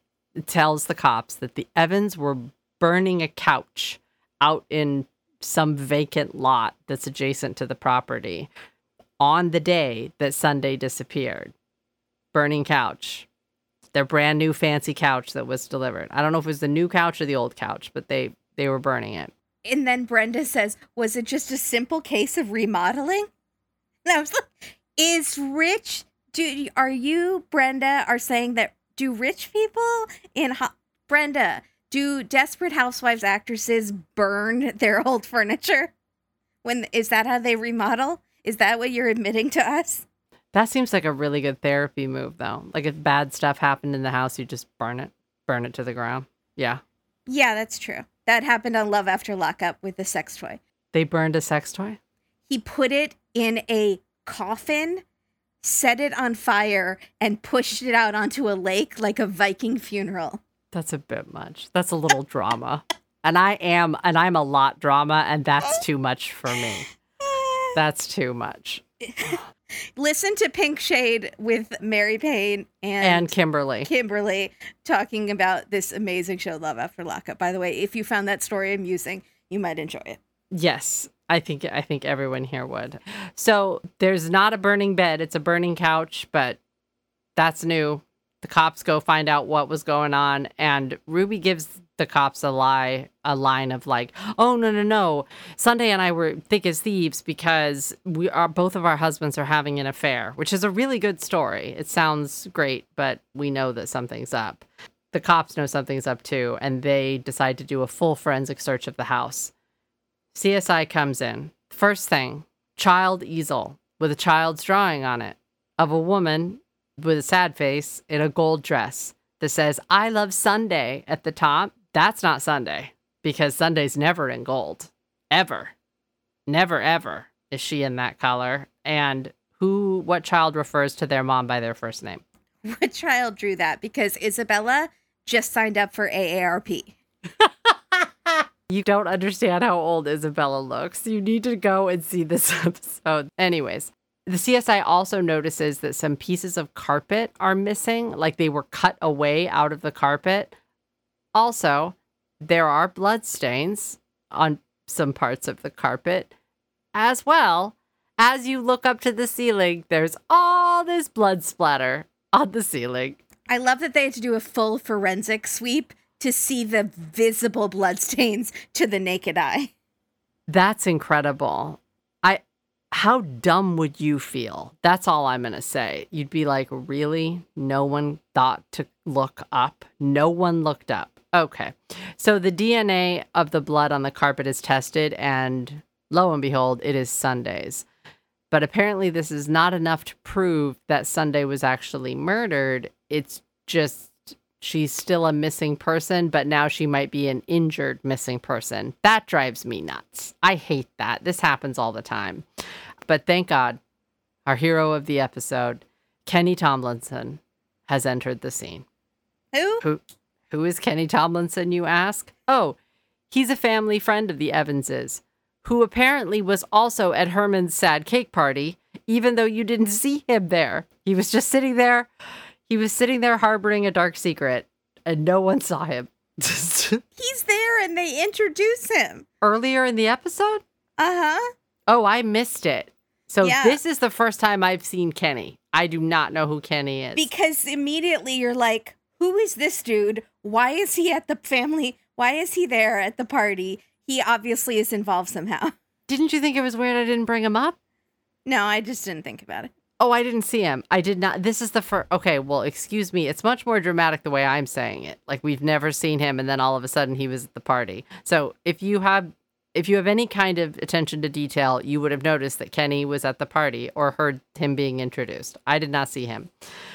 tells the cops that the evans were burning a couch out in some vacant lot that's adjacent to the property on the day that sunday disappeared burning couch. Their brand new fancy couch that was delivered. I don't know if it was the new couch or the old couch, but they they were burning it. And then Brenda says, Was it just a simple case of remodeling? And I was like, Is rich, do, are you, Brenda, are saying that do rich people in, ho- Brenda, do desperate housewives actresses burn their old furniture? When is that how they remodel? Is that what you're admitting to us? That seems like a really good therapy move though. Like if bad stuff happened in the house, you just burn it, burn it to the ground. Yeah. Yeah, that's true. That happened on Love After Lockup with the sex toy. They burned a sex toy? He put it in a coffin, set it on fire, and pushed it out onto a lake like a Viking funeral. That's a bit much. That's a little drama. And I am and I'm a lot drama and that's too much for me. That's too much. Listen to Pink Shade with Mary Payne and, And Kimberly. Kimberly talking about this amazing show, Love After Lockup. By the way, if you found that story amusing, you might enjoy it. Yes, I think I think everyone here would. So there's not a burning bed; it's a burning couch, but that's new. The cops go find out what was going on, and Ruby gives the cops a lie, a line of like, "Oh no, no, no! Sunday and I were thick as thieves because we are both of our husbands are having an affair," which is a really good story. It sounds great, but we know that something's up. The cops know something's up too, and they decide to do a full forensic search of the house. CSI comes in. First thing, child easel with a child's drawing on it of a woman with a sad face in a gold dress that says, I love Sunday at the top. That's not Sunday because Sunday's never in gold. Ever. Never, ever is she in that color. And who, what child refers to their mom by their first name? What child drew that? Because Isabella just signed up for AARP. You don't understand how old Isabella looks. You need to go and see this episode. Anyways, the CSI also notices that some pieces of carpet are missing, like they were cut away out of the carpet. Also, there are blood stains on some parts of the carpet. As well, as you look up to the ceiling, there's all this blood splatter on the ceiling. I love that they had to do a full forensic sweep to see the visible bloodstains to the naked eye. That's incredible. I how dumb would you feel? That's all I'm going to say. You'd be like, "Really? No one thought to look up. No one looked up." Okay. So the DNA of the blood on the carpet is tested and lo and behold, it is Sunday's. But apparently this is not enough to prove that Sunday was actually murdered. It's just she's still a missing person, but now she might be an injured missing person. That drives me nuts. I hate that. This happens all the time. But thank God, our hero of the episode, Kenny Tomlinson, has entered the scene. Who? Who who is Kenny Tomlinson, you ask? Oh, he's a family friend of the Evanses, who apparently was also at Herman's sad cake party, even though you didn't see him there. He was just sitting there he was sitting there harboring a dark secret, and no one saw him. He's there and they introduce him. Earlier in the episode? Uh huh. Oh, I missed it. So Yeah. this is the first time I've seen Kenny. I do not know who Kenny is. Because immediately you're like, who is this dude? Why is he at the family? Why is he there at the party? He obviously is involved somehow. Didn't you think it was weird I didn't bring him up? No, I just didn't think about it. Oh, I didn't see him. I did not. This is the first. Okay, well, excuse me. It's much more dramatic the way I'm saying it. Like we've never seen him, and then all of a sudden he was at the party. So if you have, if you have any kind of attention to detail, you would have noticed that Kenny was at the party or heard him being introduced. I did not see him.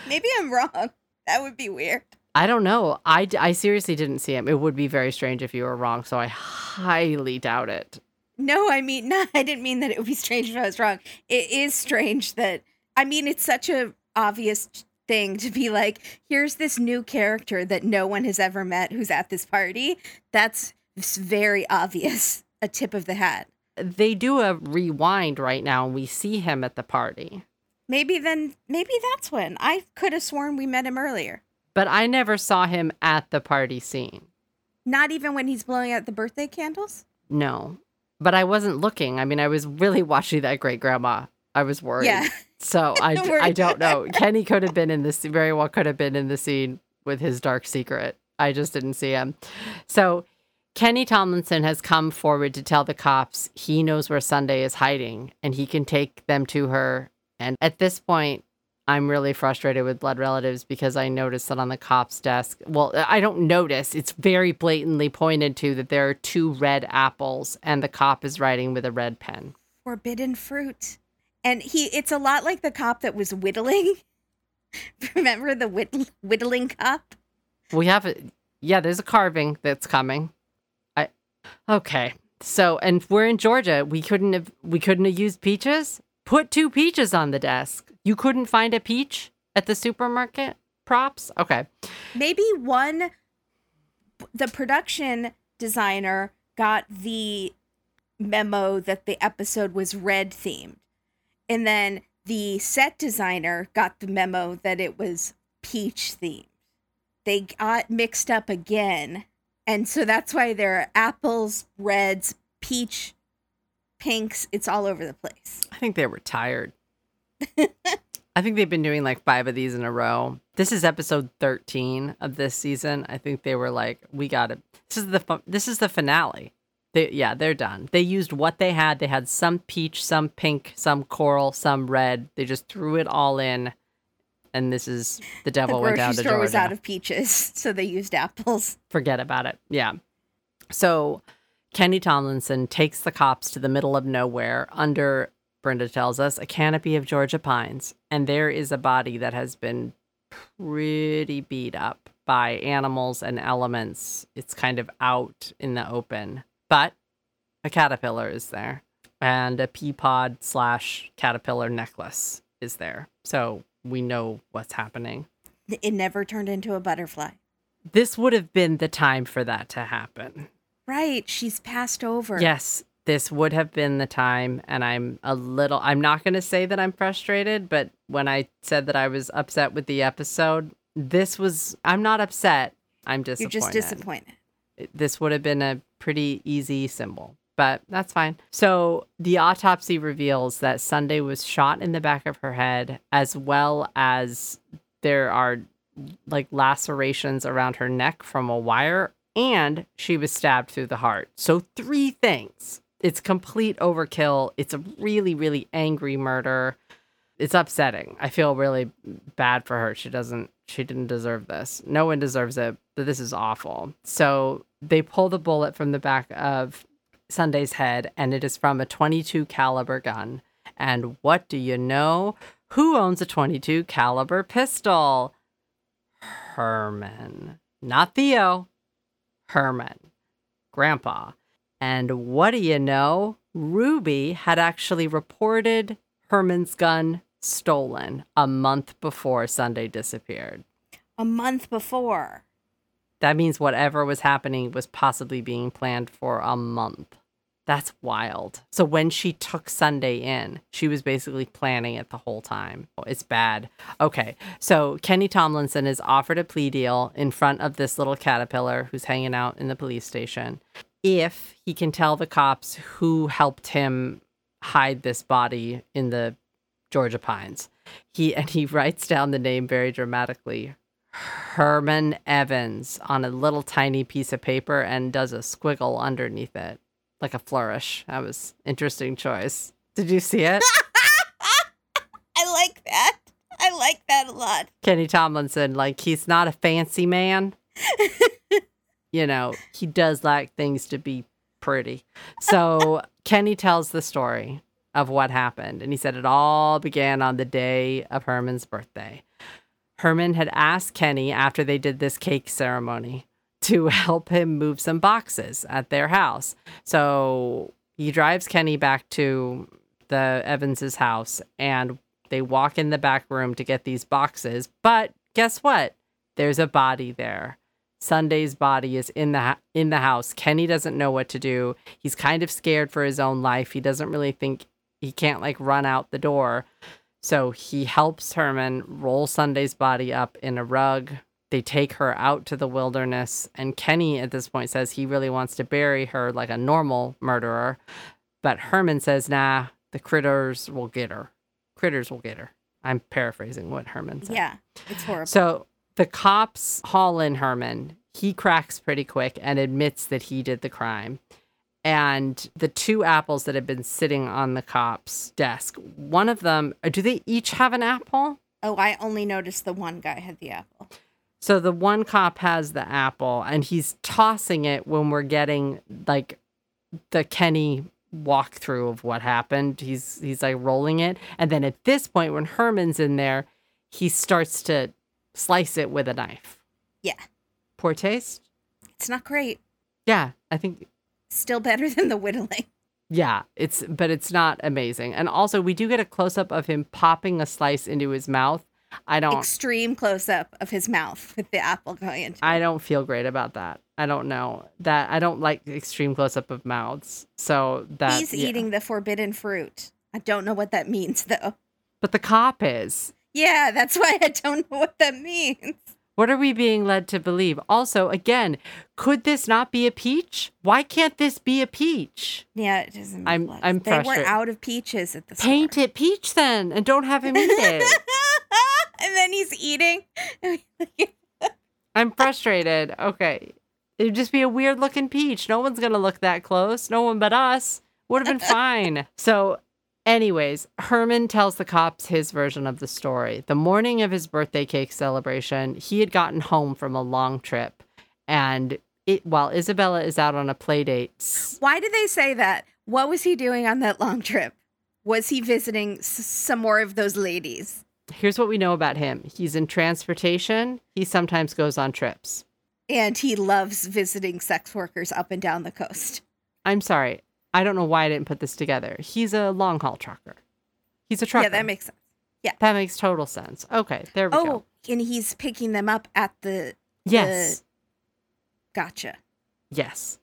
Maybe I'm wrong. That would be weird. I don't know. I, I seriously didn't see him. It would be very strange if you were wrong. So I highly doubt it. No, I mean, no, I didn't mean that it would be strange if I was wrong. It is strange that I mean, it's such a obvious thing to be like, here's this new character that no one has ever met who's at this party. That's very obvious. A tip of the hat. They do a rewind right now and we see him at the party. Maybe then, maybe that's when. I could have sworn we met him earlier. But I never saw him at the party scene. Not even when he's blowing out the birthday candles? No. But I wasn't looking. I mean, I was really watching that great grandma. I was worried. Yeah. So I, I don't know. Kenny could have been in this, very well could have been in the scene with his dark secret. I just didn't see him. So Kenny Tomlinson has come forward to tell the cops he knows where Sunday is hiding and he can take them to her. And at this point, I'm really frustrated with blood relatives because I noticed that on the cop's desk. Well, I don't notice. It's very blatantly pointed to that there are two red apples and the cop is writing with a red pen. Forbidden fruit and he it's a lot like the cop that was whittling. Remember the whitt- whittling cop? We have it yeah there's a carving that's coming. I okay. So and we're in georgia. We couldn't have we couldn't have used peaches. Put two peaches on the desk. You couldn't find a peach at the supermarket? Props? Okay. Maybe one the production designer got the memo that the episode was red themed and then the set designer got the memo that it was peach themed. They got mixed up again. And so that's why there are apples, reds, peach, pinks. It's all over the place. I think they were tired. I think they've been doing like five of these in a row. This is episode 13 of this season. I think they were like, we got it. This is the this is the finale. They, yeah, they're done. They used what they had. They had some peach, some pink, some coral, some red. They just threw it all in, and this is the devil the went down to store Georgia. was out of peaches, so they used apples. Forget about it. Yeah. So Kenny Tomlinson takes the cops to the middle of nowhere under Brenda tells us a canopy of Georgia pines, and there is a body that has been pretty beat up by animals and elements. It's kind of out in the open but a caterpillar is there and a pea pod slash caterpillar necklace is there. So we know what's happening. It never turned into a butterfly. This would have been the time for that to happen. Right. She's passed over. Yes, this would have been the time. And I'm a little, I'm not going to say that I'm frustrated, but when I said that I was upset with the episode, this was, I'm not upset. I'm disappointed. You're just disappointed this would have been a pretty easy symbol, but that's fine. So the autopsy reveals that Sunday was shot in the back of her head, as well as there are like lacerations around her neck from a wire, and she was stabbed through the heart. So, three things. It's complete overkill. It's a really, really angry murder. It's upsetting. I feel really bad for her. She doesn't, she didn't deserve this. No one deserves it, but this is awful. So, they pull the bullet from the back of Sunday's head, and it is from a 22 caliber gun. And what do you know? Who owns a 22 caliber pistol? Herman. Not Theo. Herman. Grandpa. And what do you know? Ruby had actually reported Herman's gun stolen a month before Sunday disappeared. A month before. That means whatever was happening was possibly being planned for a month. That's wild. So when she took Sunday in, she was basically planning it the whole time. Oh, it's bad. Okay. So Kenny Tomlinson is offered a plea deal in front of this little caterpillar who's hanging out in the police station if he can tell the cops who helped him hide this body in the Georgia pines. He and he writes down the name very dramatically. Herman Evans on a little tiny piece of paper and does a squiggle underneath it, like a flourish. That was interesting choice. Did you see it? I like that. I like that a lot. Kenny Tomlinson, like he's not a fancy man. you know, he does like things to be pretty. So Kenny tells the story of what happened. And he said it all began on the day of Herman's birthday. Herman had asked Kenny after they did this cake ceremony to help him move some boxes at their house. So he drives Kenny back to the Evans's house and they walk in the back room to get these boxes. But guess what? There's a body there. Sunday's body is in the in the house. Kenny doesn't know what to do. He's kind of scared for his own life. He doesn't really think he can't like run out the door. So he helps Herman roll Sunday's body up in a rug. They take her out to the wilderness, and Kenny at this point says he really wants to bury her like a normal murderer. But Herman says, nah, the critters will get her. Critters will get her. I'm paraphrasing what Herman said. Yeah, it's horrible. So the cops haul in Herman. He cracks pretty quick and admits that he did the crime. And the two apples that had been sitting on the cop's desk, one of them, uh, do they each have an apple? oh, I only noticed the one guy had the apple. So the one cop has the apple and he's tossing it when we're getting like the Kenny walkthrough of what happened. He's he's like rolling it. And then at this point when Herman's in there, he starts to slice it with a knife. Yeah, Poor taste? it's not great. Yeah, I think Still better than the whittling. yeah, it's but it's not amazing. And also we do get a close up of him popping a slice into his mouth. I don't Extreme close up of his mouth with the apple going into. I don't feel great about that. I don't know that I don't like extreme close up of mouths. So that He's yeah. eating the forbidden fruit. I don't know what that means though. But the cop is. Yeah, that's why I don't know what that means. What are we being led to believe? Also, again, could this not be a peach? Why can't this be a peach? Yeah, it doesn't. I'm- I'm They were out of peaches at the Paint store. it peach then and don't have him eat it. and then he's eating. I'm frustrated. Okay. It'd just be a weird looking peach. No one's going to look that close. No one but us. Would have been fine. So, anyways, Herman tells the cops his version of the story. The morning of his birthday cake celebration, he had gotten home from a long trip. And it, while Isabella is out on a play date, Why did they say that? What was he doing on that long trip? Was he visiting s- some more of those ladies? here's what we know about him he's in transportation, he sometimes goes on trips. And he loves visiting sex workers up and down the coast. I'm sorry. I don't know why I didn't put this together. He's a long haul trucker. He's a trucker. Yeah, that makes sense. Yeah. That makes total sense. Okay, there we Oh, go. Oh, and he's picking them up at the Yes. gotcha yes.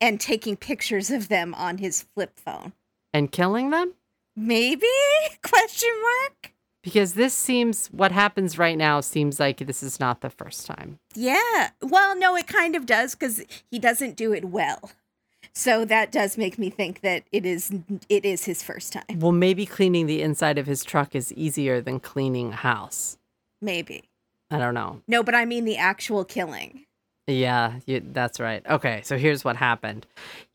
and taking pictures of them on his flip phone. And killing them? Maybe? Question mark? Because this seems what happens right now seems like this is not the first time. Yeah. Well, no, it kind of does because he doesn't do it well. So that does make me think that it is it is his first time. Well, maybe cleaning the inside of his truck is easier than cleaning a house. Maybe. I don't know. No, but I mean the actual killing. Yeah, you, that's right. Okay, so here's what happened.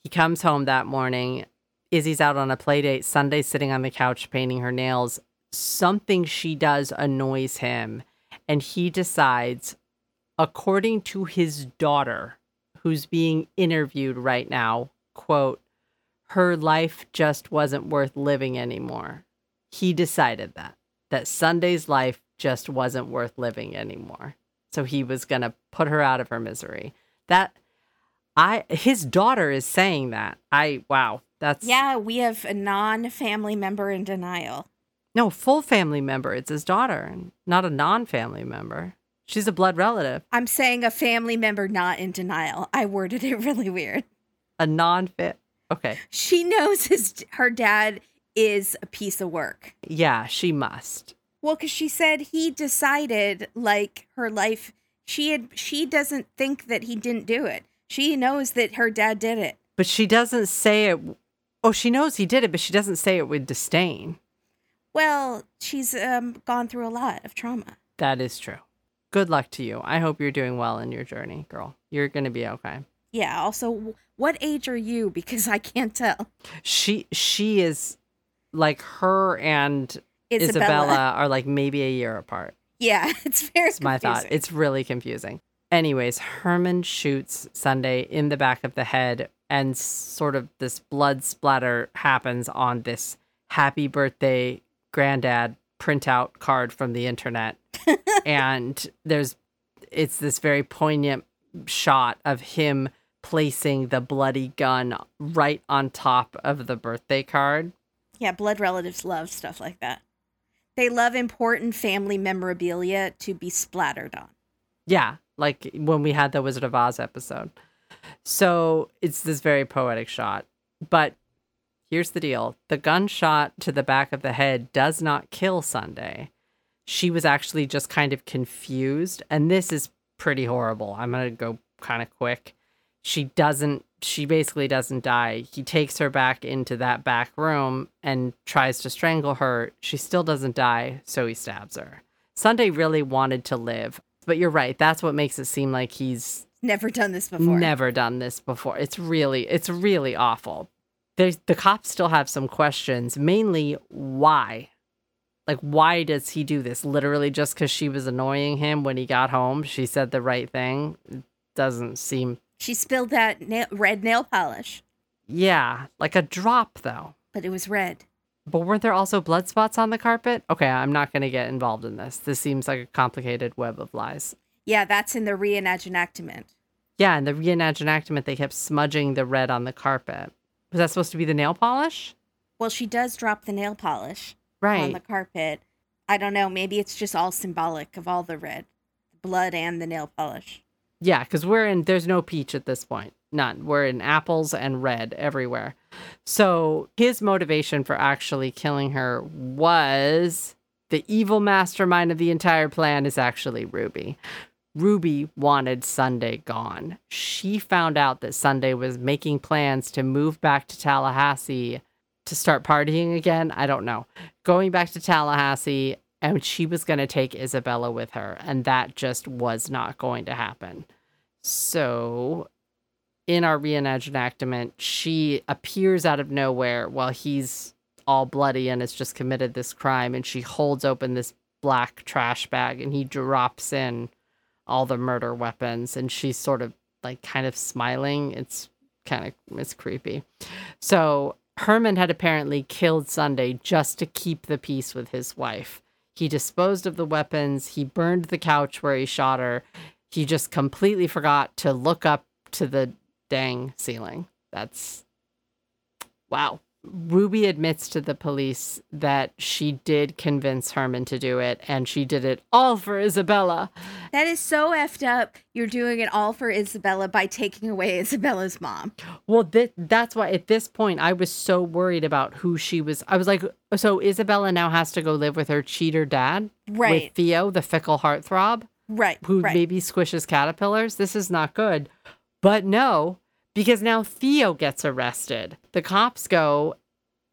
He comes home that morning. Izzy's out on a play date. Sunday's sitting on the couch painting her nails. Something she does annoys him, and he decides, according to his daughter, who's being interviewed right now, quote, her life just wasn't worth living anymore. He decided that that Sunday's life just wasn't worth living anymore. So he was going to put her out of her misery. That I his daughter is saying that. I wow, that's Yeah, we have a non-family member in denial. No, full family member. It's his daughter, not a non-family member. She's a blood relative. I'm saying a family member not in denial. I worded it really weird. A non-fit. Okay. She knows his her dad is a piece of work. Yeah, she must. Well, because she said he decided like her life. She had. She doesn't think that he didn't do it. She knows that her dad did it. But she doesn't say it Oh, she knows he did it, but she doesn't say it with disdain. Well, she's um, gone through a lot of trauma. That is true. Good luck to you. I hope you're doing well in your journey, girl. You're going to be okay. Yeah. Also, what age are you? Because I can't tell. She she is like her and Isabella. Isabella are like maybe a year apart. Yeah, it's very It's my thought. It's really confusing. Anyways, Herman shoots Sunday in the back of the head, and sort of this blood splatter happens on this happy birthday granddad printout card from the internet. and there's it's this very poignant shot of him placing the bloody gun right on top of the birthday card. Yeah, blood relatives love stuff like that. They love important family memorabilia to be splattered on. Yeah, like when we had the Wizard of Oz episode. So it's this very poetic shot. But here's the deal the gunshot to the back of the head does not kill Sunday. She was actually just kind of confused. And this is pretty horrible. I'm going to go kind of quick. She doesn't, she basically doesn't die. He takes her back into that back room and tries to strangle her. She still doesn't die, so he stabs her. Sunday really wanted to live. But you're right. That's what makes it seem like he's Never done this before. never done this before. It's really, it's really awful. There's, the cops still have some questions, mainly why? Like, why does he do this? Literally just because she was annoying him when he got home. She said the right thing. It doesn't seem, She spilled that nail- red nail polish, yeah, like a drop though. but it was red. But weren't there also blood spots on the carpet? Okay, I'm not going to get involved in this. This seems like a complicated web of lies. Yeah, that's in the reenactment. Yeah, in the reenactment, they kept smudging the red on the carpet. Was that supposed to be the nail polish? Well, she does drop the nail polish Right. on the carpet. I don't know. Maybe it's just all symbolic of all the red, blood, and the nail polish. Yeah, because we're in, there's no peach at this point. None. We're in apples and red everywhere. So his motivation for actually killing her was the evil mastermind of the entire plan is actually Ruby. Ruby wanted Sunday gone. She found out that Sunday was making plans to move back to Tallahassee to start partying again. I don't know. Going back to Tallahassee, and she was going to take Isabella with her, and that just was not going to happen. So, in our reenactment, she appears out of nowhere while he's all bloody and has just committed this crime, and she holds open this black trash bag, and he drops in all the murder weapons, and she's sort of like kind of smiling. It's kind of it's creepy. So Herman had apparently killed Sunday just to keep the peace with his wife. He disposed of the weapons. He burned the couch where he shot her. He just completely forgot to look up to the dang ceiling. That's wow. Ruby admits to the police that she did convince Herman to do it, and she did it all for Isabella. That is so effed up. You're doing it all for Isabella by taking away Isabella's mom. Well, th- that's why at this point I was so worried about who she was. I was like, so Isabella now has to go live with her cheater dad, Right. With Theo, the fickle heartthrob, Right. who right. maybe squishes caterpillars. This is not good. But no, because now Theo gets arrested. The cops go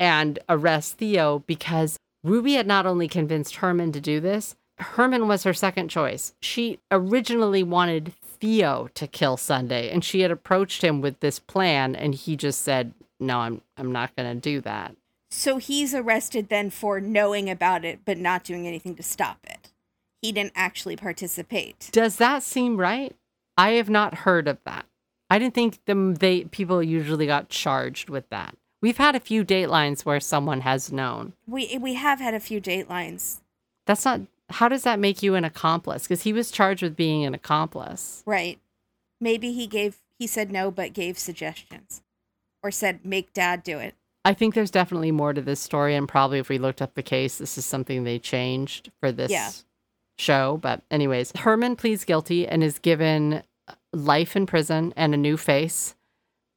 and arrest Theo because Ruby had not only convinced Herman to do this, Herman was her second choice. She originally wanted Theo to kill Sunday and she had approached him with this plan and he just said, "No, I'm I'm not going to do that." So he's arrested then for knowing about it but not doing anything to stop it. He didn't actually participate. Does that seem right? I have not heard of that. I didn't think them they people usually got charged with that. We've had a few datelines where someone has known. We we have had a few datelines. That's not how does that make you an accomplice? Because he was charged with being an accomplice. Right. Maybe he gave he said no but gave suggestions. Or said make dad do it. I think there's definitely more to this story, and probably if we looked up the case, this is something they changed for this Yeah. show. But, anyways, Herman pleads guilty and is given life in prison and a new face.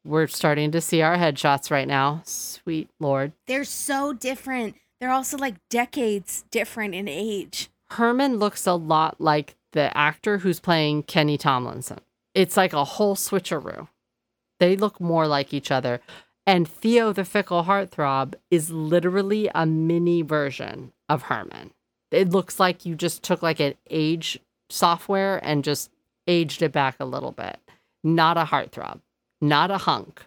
We're starting to see our headshots right now. Sweet Lord. They're so different. They're also like decades different in age. Herman looks a lot like the actor who's playing Kenny Tomlinson. It's like a whole switcheroo. They look more like each other. And Theo, the fickle heartthrob, is literally a mini version of Herman. It looks like you just took like an age software and just aged it back a little bit. Not a heartthrob, not a hunk.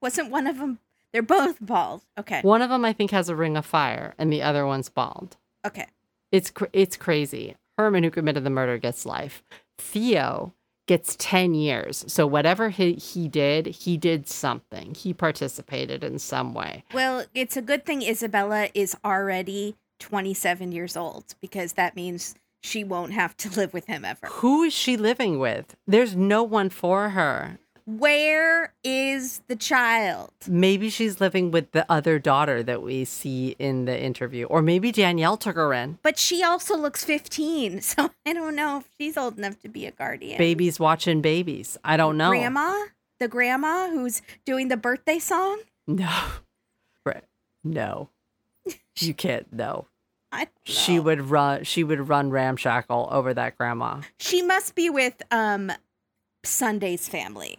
Wasn't one of them they're both bald. Okay. One of them, I think, has a ring of fire, and the other one's bald. Okay. It's cr- it's crazy. Herman, who committed the murder, gets life. Theo gets 10 years. So whatever he, he did, he did something. He participated in some way. Well, it's a good thing Isabella is already 27 years old because that means she won't have to live with him ever. Who is she living with? There's no one for her. Where is the child? Maybe she's living with the other daughter that we see in the interview. Or maybe Danielle took her in. But she also looks 15, so I don't know if she's old enough to be a guardian. Babies watching babies. I don't know. Grandma? The grandma who's doing the birthday song? No. Right. No. You can't no. She would run she would run ramshackle over that grandma. She must be with um Sunday's family.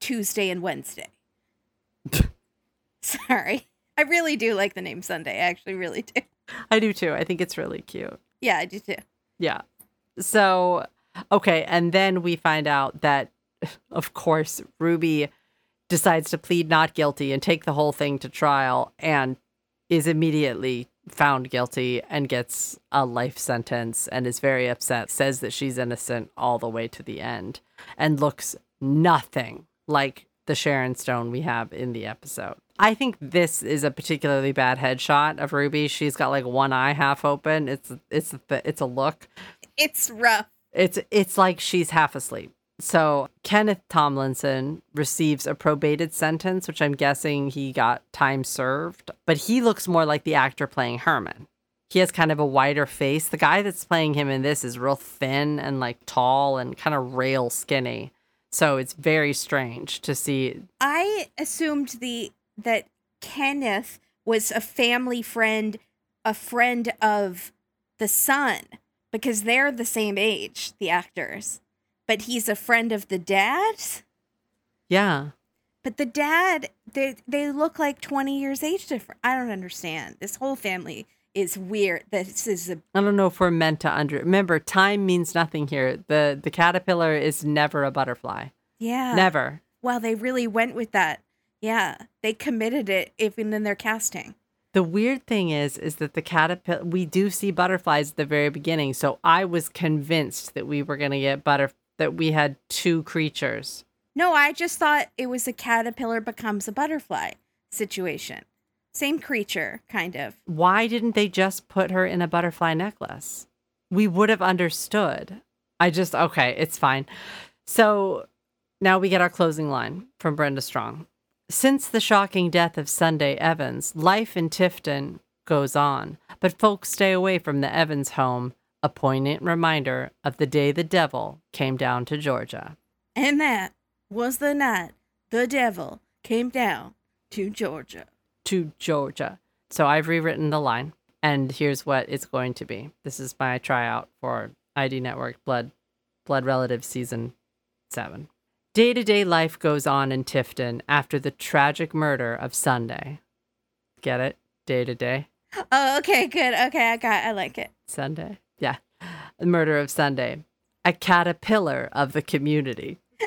Tuesday and Wednesday. Sorry. I really do like the name Sunday. I actually really do. I do too. I think it's really cute. Yeah, I do too. Yeah. So, okay. And then we find out that, of course, Ruby decides to plead not guilty and take the whole thing to trial and is immediately found guilty and gets a life sentence and is very upset, says that she's innocent all the way to the end and looks nothing like the Sharon Stone we have in the episode. I think this is a particularly bad headshot of Ruby. She's got like one eye half open. It's it's it's a look. It's rough. It's it's like she's half asleep. So Kenneth Tomlinson receives a probated sentence, which I'm guessing he got time served, but he looks more like the actor playing Herman. He has kind of a wider face. The guy that's playing him in this is real thin and like tall and kind of rail skinny. So it's very strange to see. I assumed the that Kenneth was a family friend, a friend of the son, because they're the same age, the actors. But he's a friend of the dad. Yeah. But the dad, they they look like twenty years age different. I don't understand. This whole family is weird. This is a I don't know if we're meant to under remember time means nothing here. The the caterpillar is never a butterfly. yeah. Never. Well, they really went with that. Yeah, they committed it even in their casting. The weird thing is, is that the caterpillar, we do see butterflies at the very beginning. So I was convinced that we were going to get butter, that we had two creatures. No, I just thought it was a caterpillar becomes a butterfly situation. Same creature, kind of. Why didn't they just put her in a butterfly necklace? We would have understood. I just, okay, it's fine. So now we get our closing line from Brenda Strong. Since the shocking death of Sunday Evans, life in Tifton goes on, but folks stay away from the Evans home, a poignant reminder of the day the devil came down to Georgia. And that was the night the devil came down to Georgia. To Georgia. So I've rewritten the line, and here's what it's going to be. This is my tryout for ID Network Blood Blood Relatives season seven. Day to day life goes on in Tifton after the tragic murder of Sunday. Get it? Day to day. Oh, okay, good. Okay, I got I like it. Sunday. Yeah. The murder of Sunday. A caterpillar of the community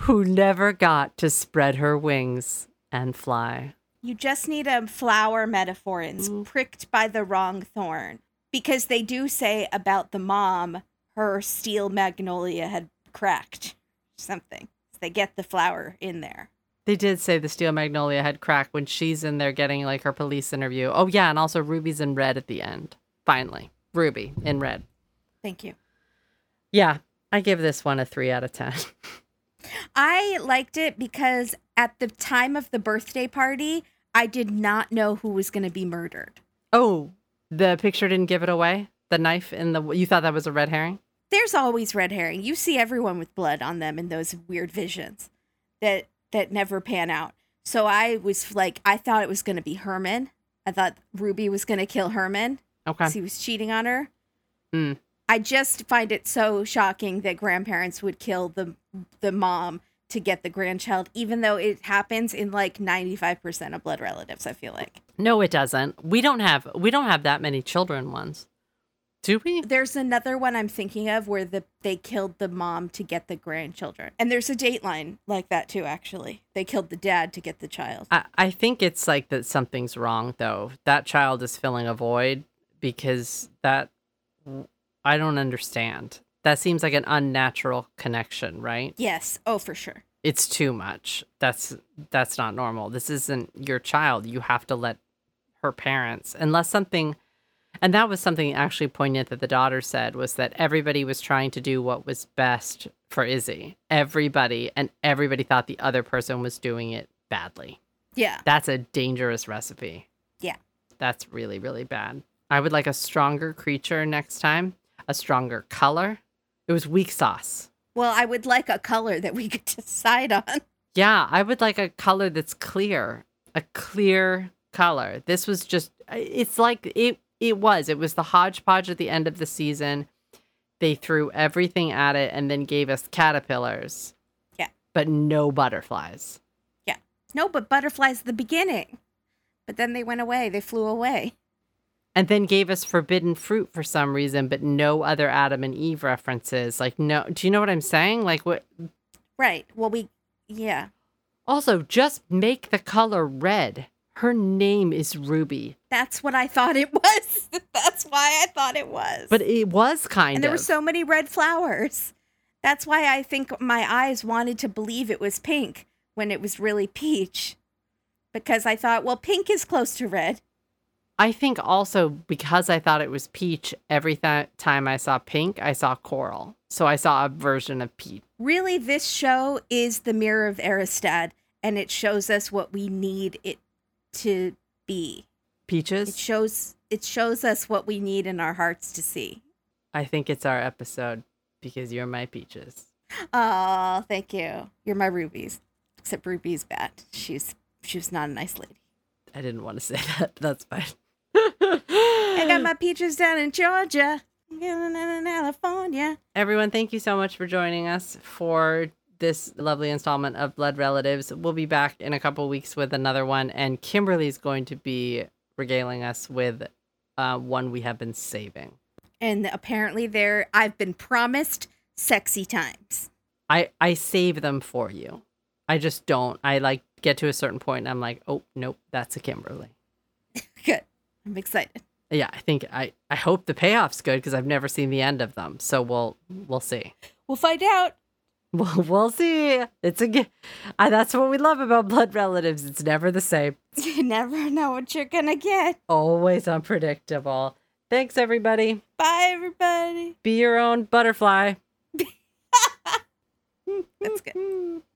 who never got to spread her wings and fly. You just need a flower metaphor and it's pricked by the wrong thorn. Because they do say about the mom, her steel magnolia had cracked. Something. They get the flower in there. They did say the steel magnolia had cracked when she's in there getting like her police interview. Oh yeah, and also Ruby's in red at the end. Finally, Ruby in red. Thank you. Yeah, I give this one a three out of ten. I liked it because at the time of the birthday party, I did not know who was going to be murdered. oh, the picture didn't give it away. The knife in the you thought that was a red herring? There's always red herring. You see everyone with blood on them in those weird visions that that never pan out. So I was like, I thought it was going to be Herman. I thought Ruby was going to kill Herman Okay. because he was cheating on her. Mm. I just find it so shocking that grandparents would kill the the mom to get the grandchild, even though it happens in like 95% of blood relatives, I feel like. No, it doesn't. We don't have we don't have that many children ones. Do we? There's another one I'm thinking of where the they killed the mom to get the grandchildren. And there's a dateline like that too, actually. They killed the dad to get the child. I, I think it's like that something's wrong though. That child is filling a void because that I don't understand. That seems like an unnatural connection, right? Yes. Oh, for sure. It's too much. That's that's not normal. This isn't your child. You have to let her parents unless something and that was something actually poignant that the daughter said was that everybody was trying to do what was best for Izzy. Everybody and everybody thought the other person was doing it badly. Yeah. That's a dangerous recipe. Yeah. That's really, really bad. I would like a stronger creature next time, a stronger color. It was weak sauce. Well, I would like a color that we could decide on. Yeah, I would like a color that's clear, a clear color. This was just, it's like it, it was. It was the hodgepodge at the end of the season. They threw everything at it and then gave us caterpillars. Yeah. But no butterflies. Yeah. No, but butterflies at the beginning. But then they went away. They flew away. and then gave us forbidden fruit for some reason, but no other Adam and Eve references. Like, no, do you know what I'm saying? Like, what? Right. Well, we, yeah. Also, just make the color red. Her name is Ruby, That's what I thought it was. That's why I thought it was. but it was kind of. and there were so many red flowers. That's why I think my eyes wanted to believe it was pink when it was really peach. Because I thought, well, pink is close to red. I think also because I thought it was peach, every th- time I saw pink, I saw coral. So I saw a version of peach. Really, this show is the mirror of Erised, and it shows us what we need it to be. It Peaches? shows it shows us what we need in our hearts to see. I think it's our episode because you're my peaches. Oh, thank you. You're my rubies. Except Ruby's bad. She's she was not a nice lady. I didn't want to say that. That's fine. I got my peaches down in Georgia, in California. Everyone, thank you so much for joining us for this lovely installment of Blood Relatives. We'll be back in a couple weeks with another one, and Kimberly's going to be regaling us with uh, one we have been saving. And apparently, there I've been promised sexy times. I I save them for you. I just don't. I like get to a certain point, and I'm like, oh nope, that's a Kimberly. Good. I'm excited. Yeah, I think I I hope the payoff's good because I've never seen the end of them. So we'll we'll see. We'll find out. We'll, we'll see. It's a g- uh, that's what we love about blood relatives. It's never the same. You never know what you're gonna get. Always unpredictable. Thanks everybody. Bye, everybody. Be your own butterfly. That's good.